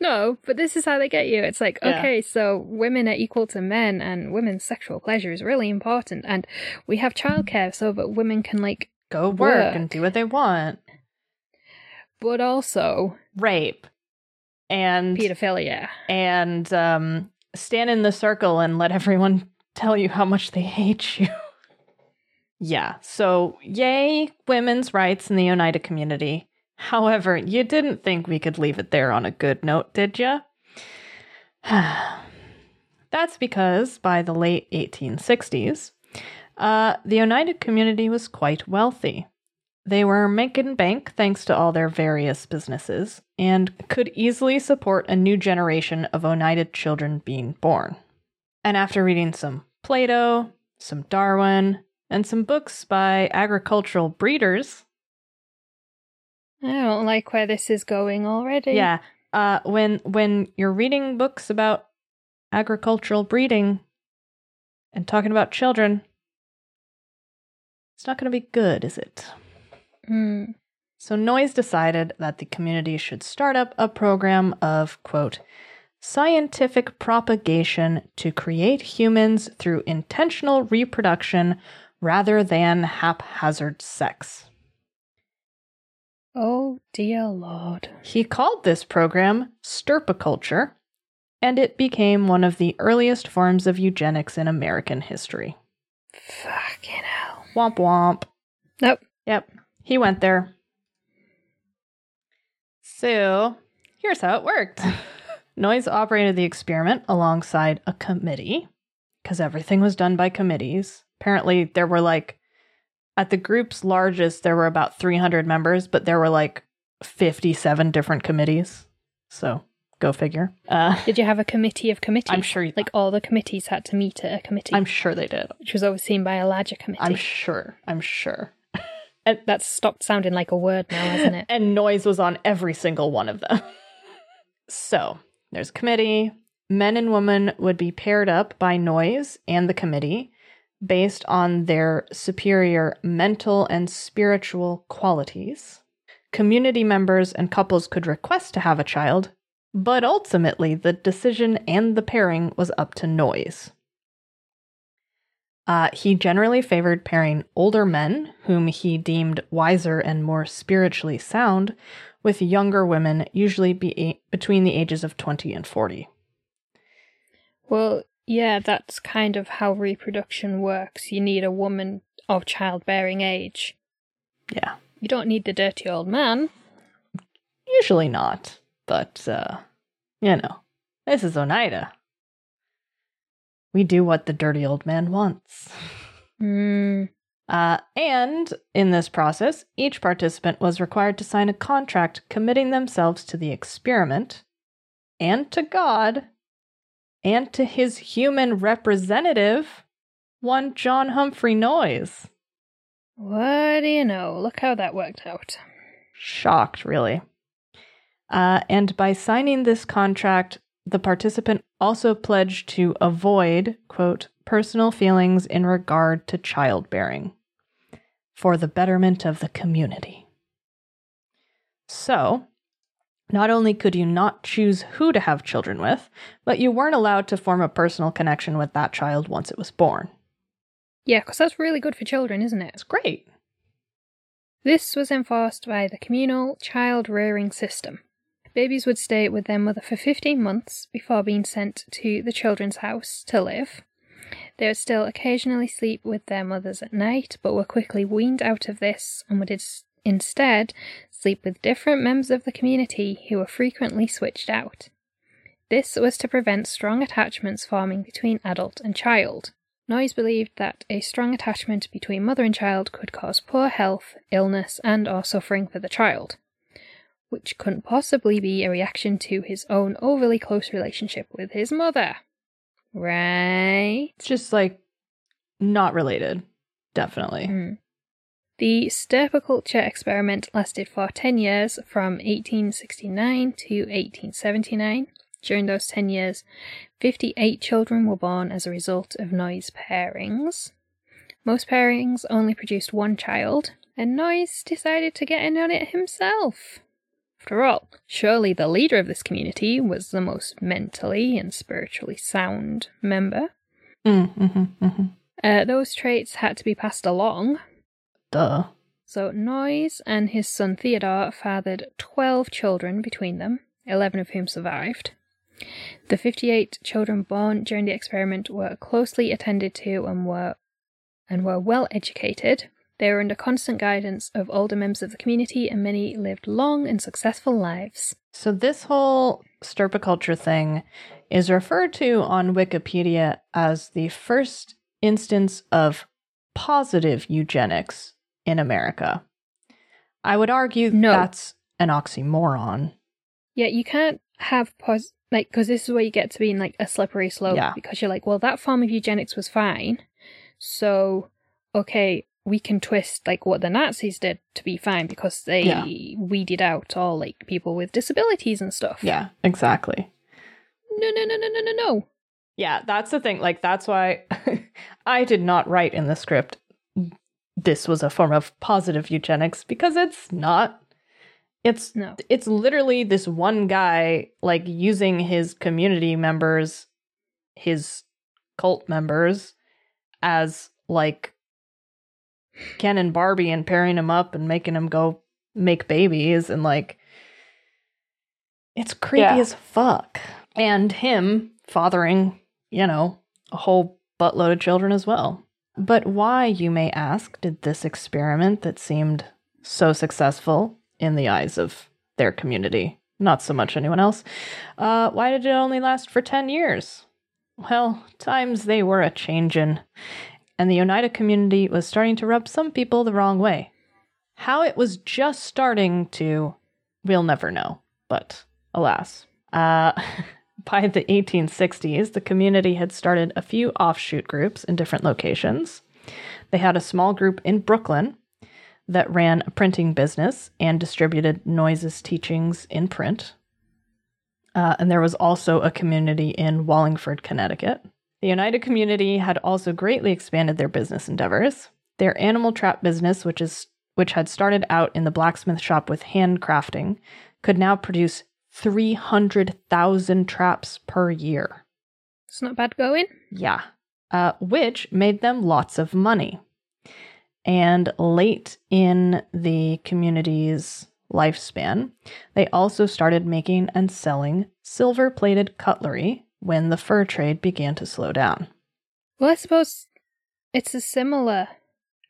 No, but this is how they get you. It's like,
Yeah.
okay, so women are equal to men and women's sexual pleasure is really important. And we have childcare so that women can, like,
Go work,
Work.
and do what they want.
but also
Rape. And
pedophilia.
and um stand in the circle and let everyone tell you how much they hate you. yeah. So, yay women's rights in the Oneida community. However, you didn't think we could leave it there on a good note, did you? That's because by the late 1860s, uh, the Oneida community was quite wealthy. They were making bank thanks to all their various businesses and could easily support a new generation of Oneida children being born. And after reading some Plato, some Darwin, and some books by agricultural breeders,
I don't like where this is going already.
yeah, uh, when when you're reading books about agricultural breeding and talking about children, it's not going to be good, is it?
Mm.
So Noyes decided that the community should start up a program of, quote, scientific propagation to create humans through intentional reproduction rather than haphazard sex.
Oh, dear Lord.
He called this program stirpiculture, and it became one of the earliest forms of eugenics in American history.
Fucking hell.
Womp womp.
Nope.
Yep, he went there. So, here's how it worked Noyes operated the experiment alongside a committee, because everything was done by committees. Apparently, there were like, at the group's largest, there were about 300 members, but there were like 57 different committees. So, go figure. Uh,
Did you have a committee of committees?
I'm sure,
Like all the committees had to meet at a committee,
I'm sure they did.
which was overseen by a larger committee.
I'm sure. I'm sure.
and That's stopped sounding like a word now, hasn't it?
and Noyes was on every single one of them. so there's a committee. Men and women would be paired up by Noyes and the committee based on their superior mental and spiritual qualities. Community members and couples could request to have a child, but ultimately the decision and the pairing was up to Noyes. Uh, he generally favored pairing older men, whom he deemed wiser and more spiritually sound, with younger women, usually be- between the ages of 20 and 40.
Well, yeah, that's kind of how reproduction works. You need a woman of childbearing age.
Yeah,
You don't need the dirty old man.
usually not, but, uh, you know, this is Oneida. We do what the dirty old man wants.
Hmm.
Uh, and in this process, each participant was required to sign a contract committing themselves to the experiment and to God and to his human representative, one John Humphrey Noyes.
What do you know? Look how that worked out.
Shocked, really. Uh, and by signing this contract, the participant also pledged to avoid, quote, personal feelings in regard to childbearing for the betterment of the community. So, not only could you not choose who to have children with, but you weren't allowed to form a personal connection with that child once it was born.
Yeah, because that's really good for children, isn't it?
It's great.
This was enforced by the communal child rearing system. Babies would stay with their mother for 15 months before being sent to the children's house to live. They would still occasionally sleep with their mothers at night, but were quickly weaned out of this and would instead sleep with different members of the community who were frequently switched out. This was to prevent strong attachments forming between adult and child. Noyes believed that a strong attachment between mother and child could cause poor health, illness, and or suffering for the child, which couldn't possibly be a reaction to his own overly close relationship with his mother. Right?
It's just like not related. Definitely.
Mm. The stirpiculture experiment lasted for 10 years from 1869 to 1879. During those 10 years, 58 children were born as a result of Noyes pairings. Most pairings only produced one child, and Noyes decided to get in on it himself. After all, surely the leader of this community was the most mentally and spiritually sound member.
Mm, mm-hmm, mm-hmm.
Uh, those traits had to be passed along,
Duh.
So Noyes and his son Theodore fathered 12 children between them, 11 of whom survived. The 58 children born during the experiment were closely attended to and were and were well educated. They were under constant guidance of older members of the community and many lived long and successful lives.
So this whole stirpiculture thing is referred to on Wikipedia as the first instance of positive eugenics in America. I would argue
No.
that's an oxymoron.
Yeah, you can't have pos like because this is where you get to being like a slippery slope
Yeah.
because you're like, well, that form of eugenics was fine, so okay, we can twist like what the Nazis did to be fine because they
Yeah.
weeded out all like people with disabilities and stuff.
Yeah, exactly.
No, no, no, no, no, no, no.
Yeah, that's the thing. Like, that's why I did not write in the script this was a form of positive eugenics because it's not. It's
No.
it's literally this one guy like using his community members, his cult members, as like Ken and Barbie and pairing him up and making him go make babies and like it's creepy
Yeah.
as fuck. And him fathering, you know, a whole buttload of children as well. But why, you may ask, did this experiment that seemed so successful in the eyes of their community, not so much anyone else, uh, why did it only last for 10 years? Well, times they were a changin', and the Oneida community was starting to rub some people the wrong way. How it was just starting to, we'll never know, but alas. Uh, by the 1860s, the community had started a few offshoot groups in different locations. They had a small group in Brooklyn that ran a printing business and distributed Noyes's teachings in print. Uh, and there was also a community in Wallingford, Connecticut. The Oneida community had also greatly expanded their business endeavors. Their animal trap business, which is which had started out in the blacksmith shop with handcrafting, could now produce 300,000 traps per year.
It's not bad going.
Yeah. Uh, which made them lots of money. And late in the community's lifespan, they also started making and selling silver plated cutlery when the fur trade began to slow down.
Well, I suppose it's a similar.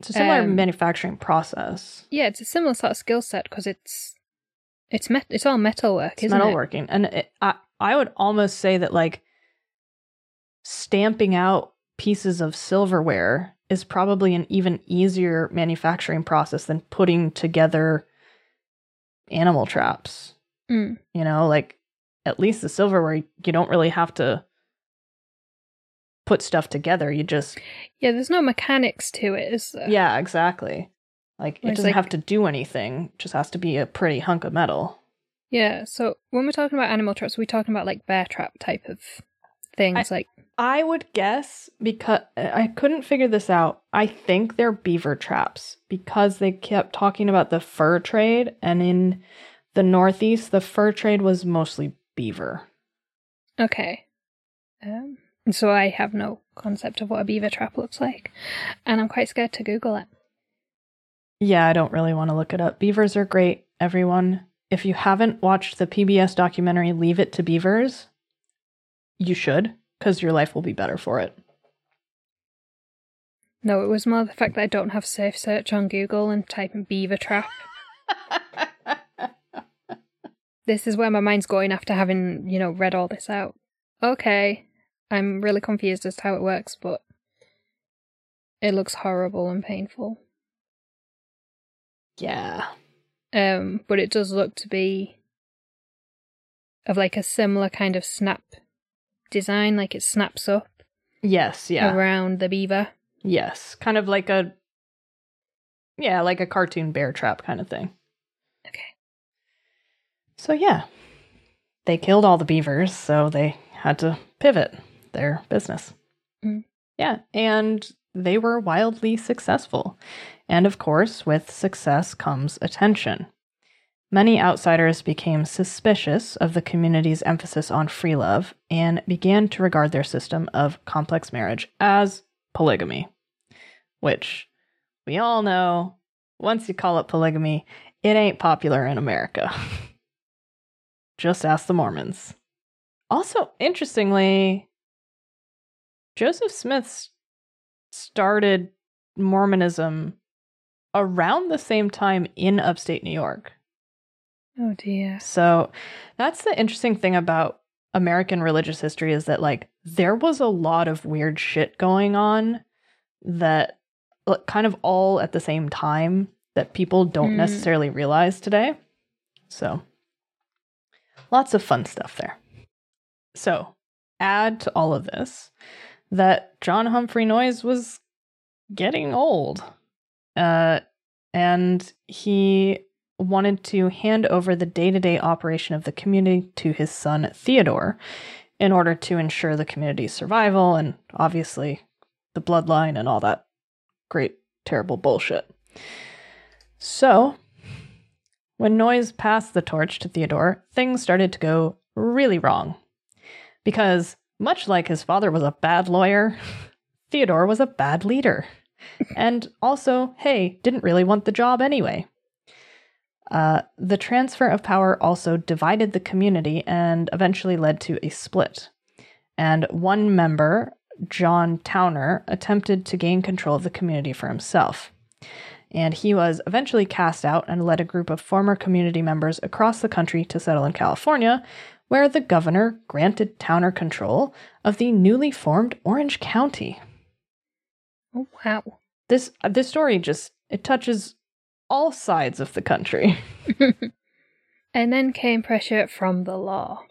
It's a similar
Um,
manufacturing process.
Yeah, it's a similar sort of skill set because it's it's met it's all metalwork, isn't it?
metalworking. And it, I, I would almost say that, like, stamping out pieces of silverware is probably an even easier manufacturing process than putting together animal traps.
Mm.
You know, like, at least the silverware, you don't really have to put stuff together. You just,
Yeah, there's no mechanics to it, is there?
yeah, exactly. Like, it doesn't
like-
have to do anything, it just has to be a pretty hunk of metal.
Yeah. So when we're talking about animal traps, we're talking about like bear trap type of things. like
I would guess because I couldn't figure this out. I think they're beaver traps because they kept talking about the fur trade, and in the Northeast, the fur trade was mostly beaver.
okay. Um, so I have no concept of what a beaver trap looks like, and I'm quite scared to Google it.
Yeah, I don't really want to look it up. Beavers are great, everyone. If you haven't watched the PBS documentary Leave It to Beavers, you should, because your life will be better for it.
No, it was more the fact that I don't have safe search on Google and type in beaver trap. This is where my mind's going after having, you know, read all this out. Okay, I'm really confused as to how it works, but it looks horrible and painful.
Yeah.
Um, but it does look to be of like a similar kind of snap design, like it snaps up
Yes, yeah.
around the beaver.
Yes, kind of like a yeah, like a cartoon bear trap kind of thing.
Okay.
So yeah. They killed all the beavers, so they had to pivot their business.
Mm.
Yeah, and they were wildly successful. And of course, with success comes attention. Many outsiders became suspicious of the community's emphasis on free love and began to regard their system of complex marriage as polygamy, which we all know once you call it polygamy, it ain't popular in America. Just ask the Mormons. Also, interestingly, Joseph Smith started Mormonism around the same time in upstate New York.
Oh dear.
So that's the interesting thing about American religious history is that like there was a lot of weird shit going on that like, kind of all at the same time that people don't
Mm.
necessarily realize today. So lots of fun stuff there. So add to all of this that John Humphrey Noyes was getting old. Uh and he wanted to hand over the day to day operation of the community to his son Theodore in order to ensure the community's survival and obviously the bloodline and all that great, terrible bullshit. So, when Noyes passed the torch to Theodore, things started to go really wrong. Because, much like his father was a bad lawyer, Theodore was a bad leader. And also, hey, didn't really want the job anyway. Uh, the transfer of power also divided the community and eventually led to a split. And one member, John Towner, attempted to gain control of the community for himself. And he was eventually cast out and led a group of former community members across the country to settle in California, where the governor granted Towner control of the newly formed Orange County.
Oh, wow.
This uh, this story just it touches all sides of the country.
and then came pressure from the law.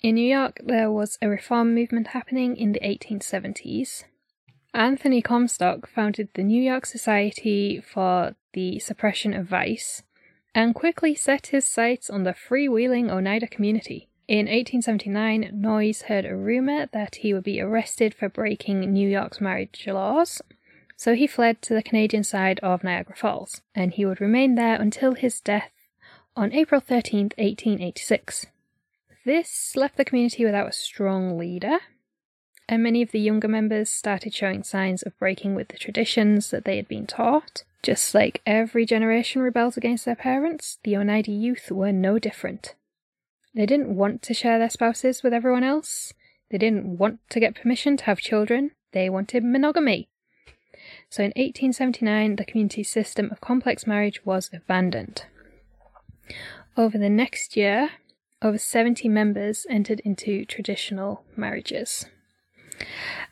In New York, there was a reform movement happening in the 1870s. Anthony Comstock founded the New York Society for the Suppression of Vice and quickly set his sights on the freewheeling Oneida community. In 1879, Noyes heard a rumor that he would be arrested for breaking New York's marriage laws so he fled to the Canadian side of Niagara Falls, and he would remain there until his death on April 13, 1886. This left the community without a strong leader, and many of the younger members started showing signs of breaking with the traditions that they had been taught. Just like every generation rebels against their parents, the Oneida youth were no different. They didn't want to share their spouses with everyone else. They didn't want to get permission to have children. They wanted monogamy. So in 1879, the community system of complex marriage was abandoned. Over the next year, over 70 members entered into traditional marriages.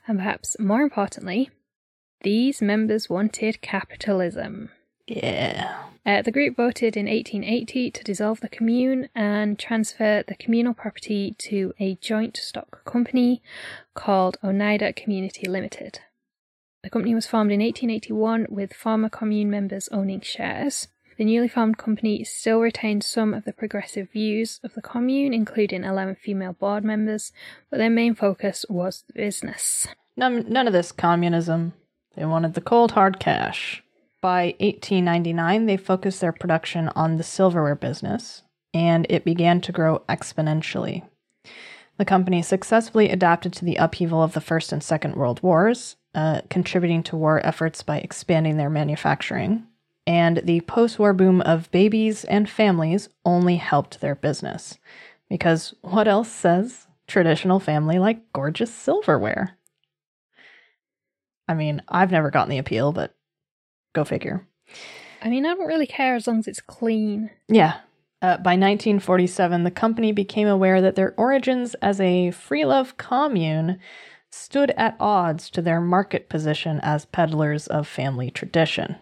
And perhaps more importantly, these members wanted capitalism.
Yeah.
Uh, the group voted in 1880 to dissolve the commune and transfer the communal property to a joint stock company called Oneida Community Limited. The company was formed in 1881 with former commune members owning shares. The newly formed company still retained some of the progressive views of the commune, including 11 female board members, but their main focus was the business.
None, none of this communism. They wanted the cold hard cash. By 1899, they focused their production on the silverware business, and it began to grow exponentially. The company successfully adapted to the upheaval of the First and Second World Wars uh, contributing to war efforts by expanding their manufacturing. And the post war boom of babies and families only helped their business. Because what else says traditional family like gorgeous silverware? I mean, I've never gotten the appeal, but go figure.
I mean, I don't really care as long as it's clean.
Yeah. Uh, by 1947, the company became aware that their origins as a free love commune stood at odds to their market position as peddlers of family tradition.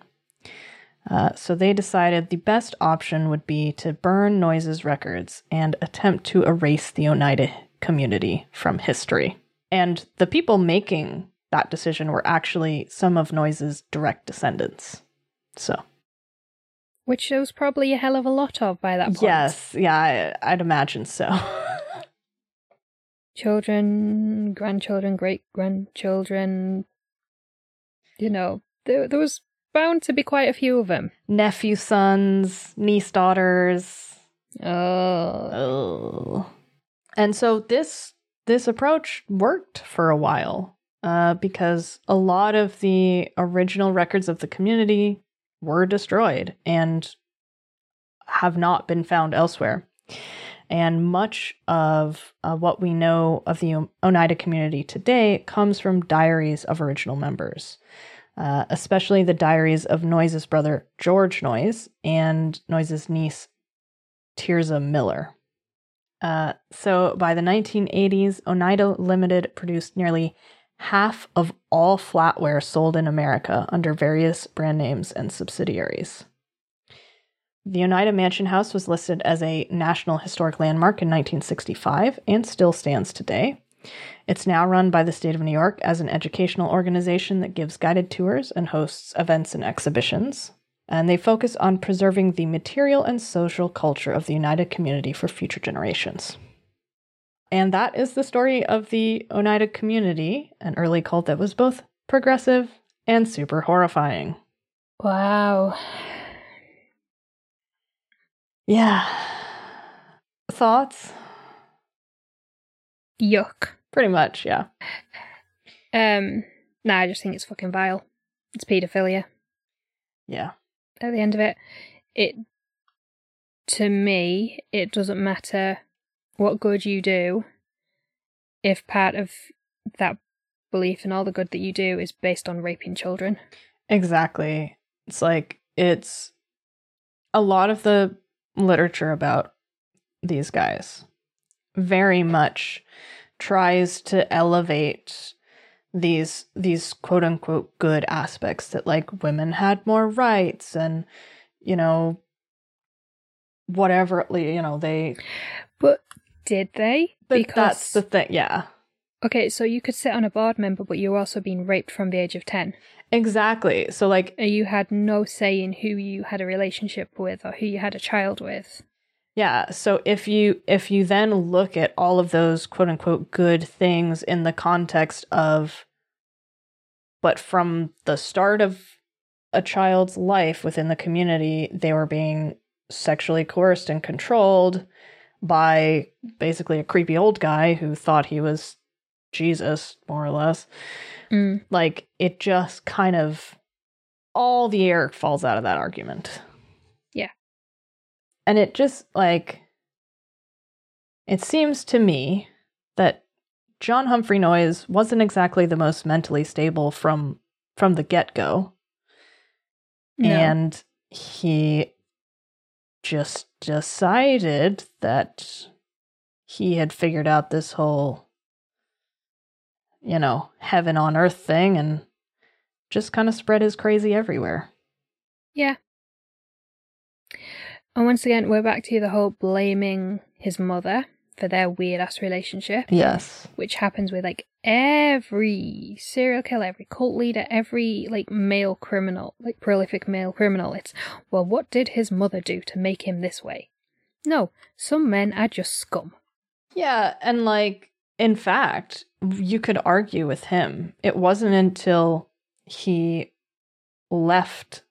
Uh, so they decided the best option would be to burn Noyes's records and attempt to erase the Oneida community from history. And the people making that decision were actually some of Noyes's direct descendants. So.
Which there was probably a hell of a lot of by that point.
Yes, yeah, I, I'd imagine so.
children, grandchildren, great grandchildren. You know, there, there was bound to be quite a few of them.
Nephew sons, niece daughters.
Oh.
oh. And so this this approach worked for a while uh, because a lot of the original records of the community were destroyed and have not been found elsewhere. And much of uh, what we know of the Oneida community today comes from diaries of original members, uh, especially the diaries of Noyes's brother George Noyes and Noyes's niece Tirzah Miller. Uh, so by the 1980s, Oneida Limited produced nearly half of all flatware sold in America under various brand names and subsidiaries. The Oneida Mansion House was listed as a National Historic Landmark in 1965 and still stands today. It's now run by the state of New York as an educational organization that gives guided tours and hosts events and exhibitions. And they focus on preserving the material and social culture of the Oneida community for future generations. And that is the story of the Oneida community, an early cult that was both progressive and super horrifying.
Wow.
Yeah. Thoughts?
Yuck.
Pretty much, yeah.
Um, nah, I just think it's fucking vile. It's paedophilia.
Yeah.
At the end of it, it to me, it doesn't matter what good you do if part of that belief and all the good that you do is based on raping children.
Exactly. It's like it's a lot of the literature about these guys very much tries to elevate these these quote unquote good aspects that like women had more rights and you know whatever you know they
But did they?
but that's the thing yeah
Okay, so you could sit on a board member, but you're also being raped from the age of 10.
Exactly so like
You had no say in who you had a relationship with or who you had a child with.
Yeah. So if you if you then look at all of those quote unquote good things in the context of but from the start of a child's life within the community, they were being sexually coerced and controlled by basically a creepy old guy who thought he was Jesus, more or less.
Mm.
Like it just kind of all the air falls out of that argument.
Yeah.
And it just like it seems to me that John Humphrey Noyes wasn't exactly the most mentally stable from from the get-go.
No.
And he just decided that he had figured out this whole you know, heaven on earth thing and just kind of spread his crazy everywhere.
Yeah. And once again, we're back to the whole blaming his mother for their weird ass relationship,
Yes.
which happens with like every serial killer, every cult leader, every like male criminal, like prolific male criminal. It's, well, what did his mother do to make him this way? No, some men are just scum.
Yeah, and like in fact, you could argue with him. It wasn't until he left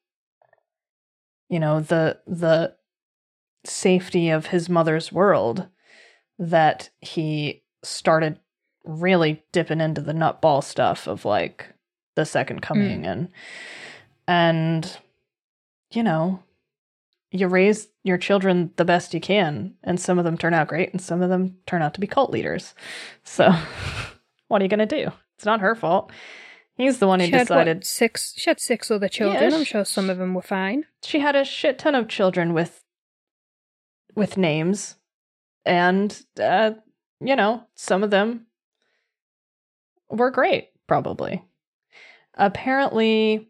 you know, the the safety of his mother's world that he started really dipping into the nutball stuff of like the second hmm. coming and and you know you raise your children the best you can and some of them turn out great and some of them turn out to be cult leaders so what are you going to do it's not her fault he's the one who
She had, what,
decided
six. She had six other children. Yeah,
I'm
sure some of them were fine.
she had a shit ton of children with with names and uh you know some of them were great probably apparently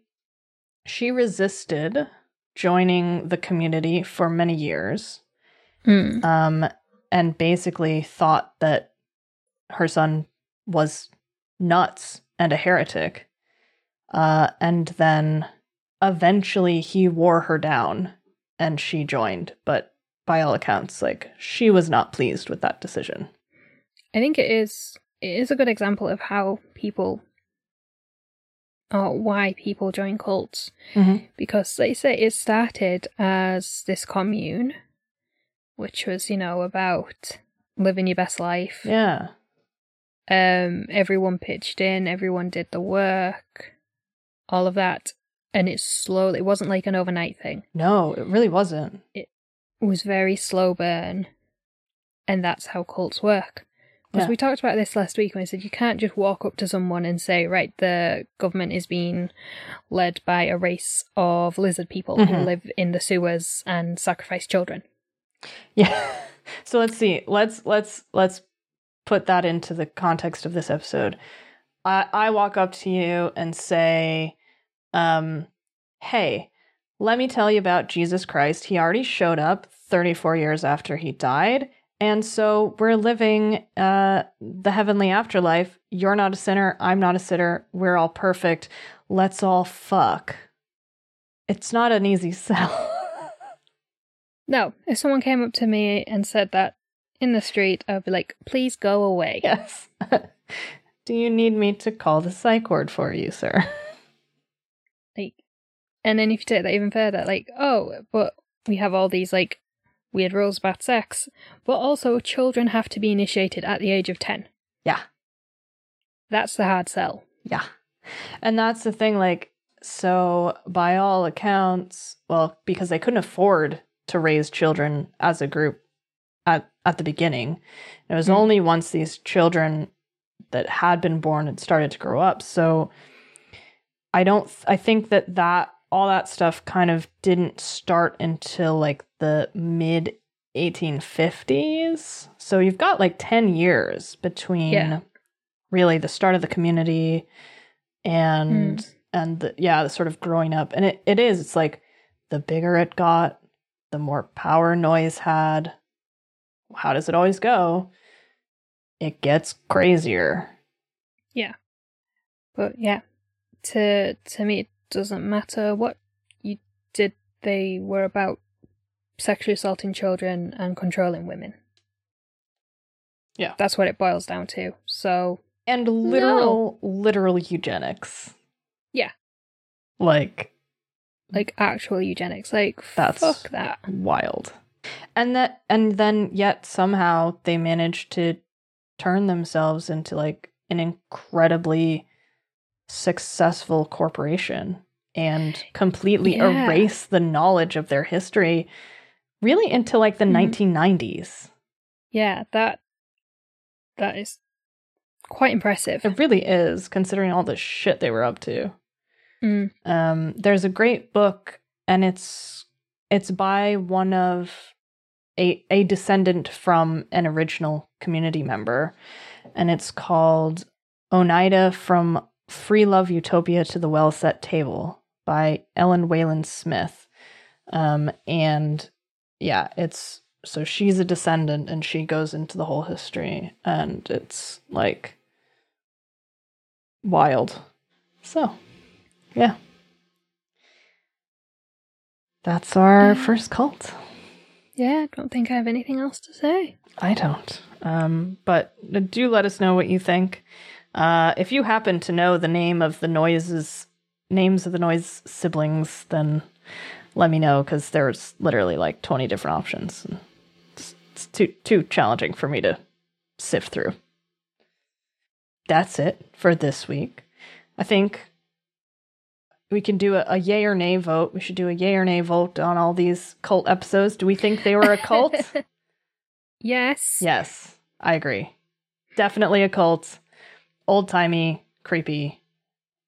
she resisted joining the community for many years
Mm.
um and basically thought that her son was nuts and a heretic. Uh and then eventually he wore her down and she joined but by all accounts like she was not pleased with that decision.
I think it is it is a good example of how people or why people join cults.
Mhm.
because they say it started as this commune which was you know about living your best life.
Yeah
um everyone pitched in everyone did the work all of that and it's slow it wasn't like an overnight thing
no it really wasn't
it was very slow burn and that's how cults work because
Yeah.
we talked about this last week when I said you can't just walk up to someone and say, right, the government is being led by a race of lizard people who
Mhm.
live in the sewers and sacrifice children.
Yeah. So let's see. Let's let's let's put that into the context of this episode. I I walk up to you and say, um, "Hey, let me tell you about Jesus Christ. He already showed up 34 years after he died, and so we're living uh the heavenly afterlife. You're not a sinner, I'm not a sinner. We're all perfect. Let's all fuck." It's not an easy sell.
No, if someone came up to me and said that in the street, I'd be like, please go away.
Yes. Do you need me to call the psych ward for you, sir?
Like, and then if you take that even further, like, oh, but we have all these like weird rules about sex, but also children have to be initiated at the age of 10.
Yeah.
That's the hard sell.
Yeah. And that's the thing, like, so by all accounts, well, because they couldn't afford to raise children as a group at, the beginning, it was
Mm.
only once these children that had been born had started to grow up. So I don't, I think that that, all that stuff kind of didn't start until like the mid 1850s. So you've got like 10 years between
Yeah.
really the start of the community and and the, yeah, the sort of growing up. And it, it is, it's like the bigger it got, the more power Noyes had. How does it always go? It gets crazier. Yeah.
But yeah, to to me, it doesn't matter what you did. They were about sexually assaulting children and controlling women.
Yeah.
That's what it boils down to. So
And literal literal eugenics.
Yeah.
Like
like actual eugenics. Like
That's-
fuck that.
wild. And that and then yet somehow they managed to turn themselves into like an incredibly successful corporation and completely
Yeah.
erase the knowledge of their history really into like the
Mhm.
1990s.
Yeah, that that is quite impressive.
It really is considering all the shit they were up to.
Mm.
Um, there's a great book, and it's it's by one of a a descendant from an original community member, and it's called Oneida from Free Love Utopia to the Well Set Table by Ellen Wayland Smith. Um, and yeah, it's so she's a descendant, and she goes into the whole history, and it's like wild. So, yeah. That's our
Yeah.
first cult.
Yeah, I don't think I have anything else to say.
I don't. Um, but do let us know what you think. Uh, if you happen to know the name of the noises, names of the Noyes siblings, then let me know because there's literally like 20 different options. It's, it's too too challenging for me to sift through. That's it for this week. I think we can do a, a yay or nay vote. We should do a yay or nay vote on all these cult episodes. Do we think they were a cult?
yes.
Yes, I agree. Definitely a cult. Old timey, creepy,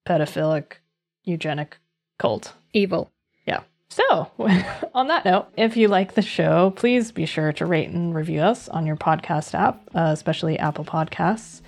pedophilic, eugenic cult.
Evil.
Yeah. So, on that note, if you like the show, please be sure to rate and review us on your podcast app, uh, especially Apple Podcasts,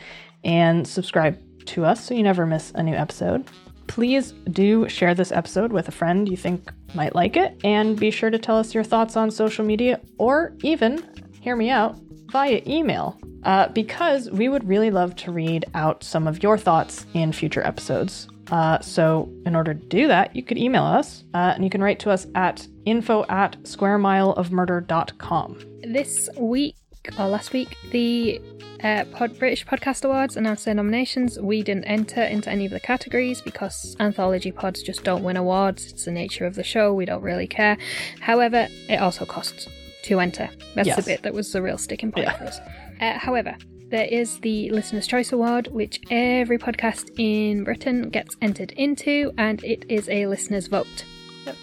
and subscribe to us so you never miss a new episode. Please do share this episode with a friend you think might like it, and be sure to tell us your thoughts on social media or even, hear me out, via email. Uh, because we would really love to read out some of your thoughts in future episodes. Uh, so, in order to do that, you could email us uh, and you can write to us at info at squaremileofmurder.com.
This week, or last week, the uh, Pod- British Podcast Awards announced their nominations. We didn't enter into any of the categories because anthology pods just don't win awards. It's the nature of the show. We don't really care. However, it also costs to enter. That's
Yes.
the bit that was the real sticking point
Yeah.
for us. Uh, however, there is the Listener's Choice Award, which every podcast in Britain gets entered into, and it is a listener's vote,
Yep.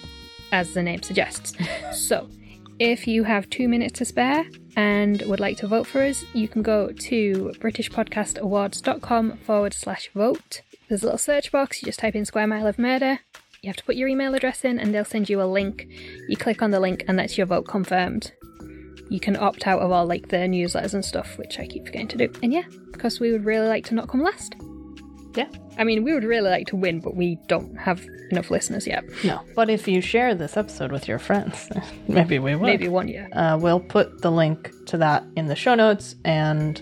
as the name suggests. so, if you have two minutes to spare and would like to vote for us, you can go to BritishPodcastAwards.com forward slash vote. There's a little search box, you just type in Square Mile of Murder. You have to put your email address in, and they'll send you a link. You click on the link, and that's your vote confirmed you can opt out of all like the newsletters and stuff, which I keep forgetting to do. And yeah, because we would really like to not come last.
Yeah.
I mean, we would really like to win, but we don't have enough listeners yet.
No. But if you share this episode with your friends, maybe we will.
Maybe one year.
Uh, we'll put the link to that in the show notes and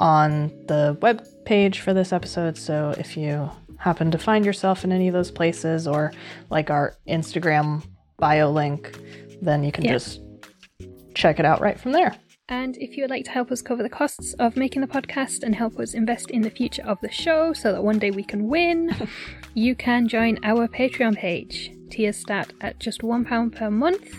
on the web page for this episode. So if you happen to find yourself in any of those places or like our Instagram bio link, then you can
Yeah.
just check it out right from there.
And if you would like to help us cover the costs of making the podcast and help us invest in the future of the show so that one day we can win, you can join our Patreon page. Tiers start at just £1 per month.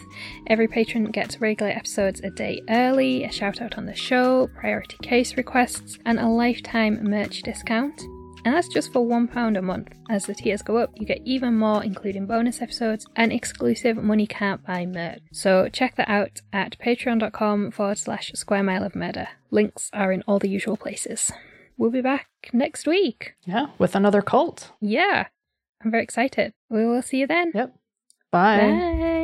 Every patron gets regular episodes a day early, a shout out on the show, priority case requests, and a lifetime merch discount. And that's just for £1 a month. As the tiers go up, you get even more, including bonus episodes and exclusive Money Can't Buy merch. So check that out at patreon.com forward slash square mile of murder. Links are in all the usual places. We'll be back next week.
Yeah, with another cult.
Yeah, I'm very excited. We will see you then.
Yep. Bye.
Bye.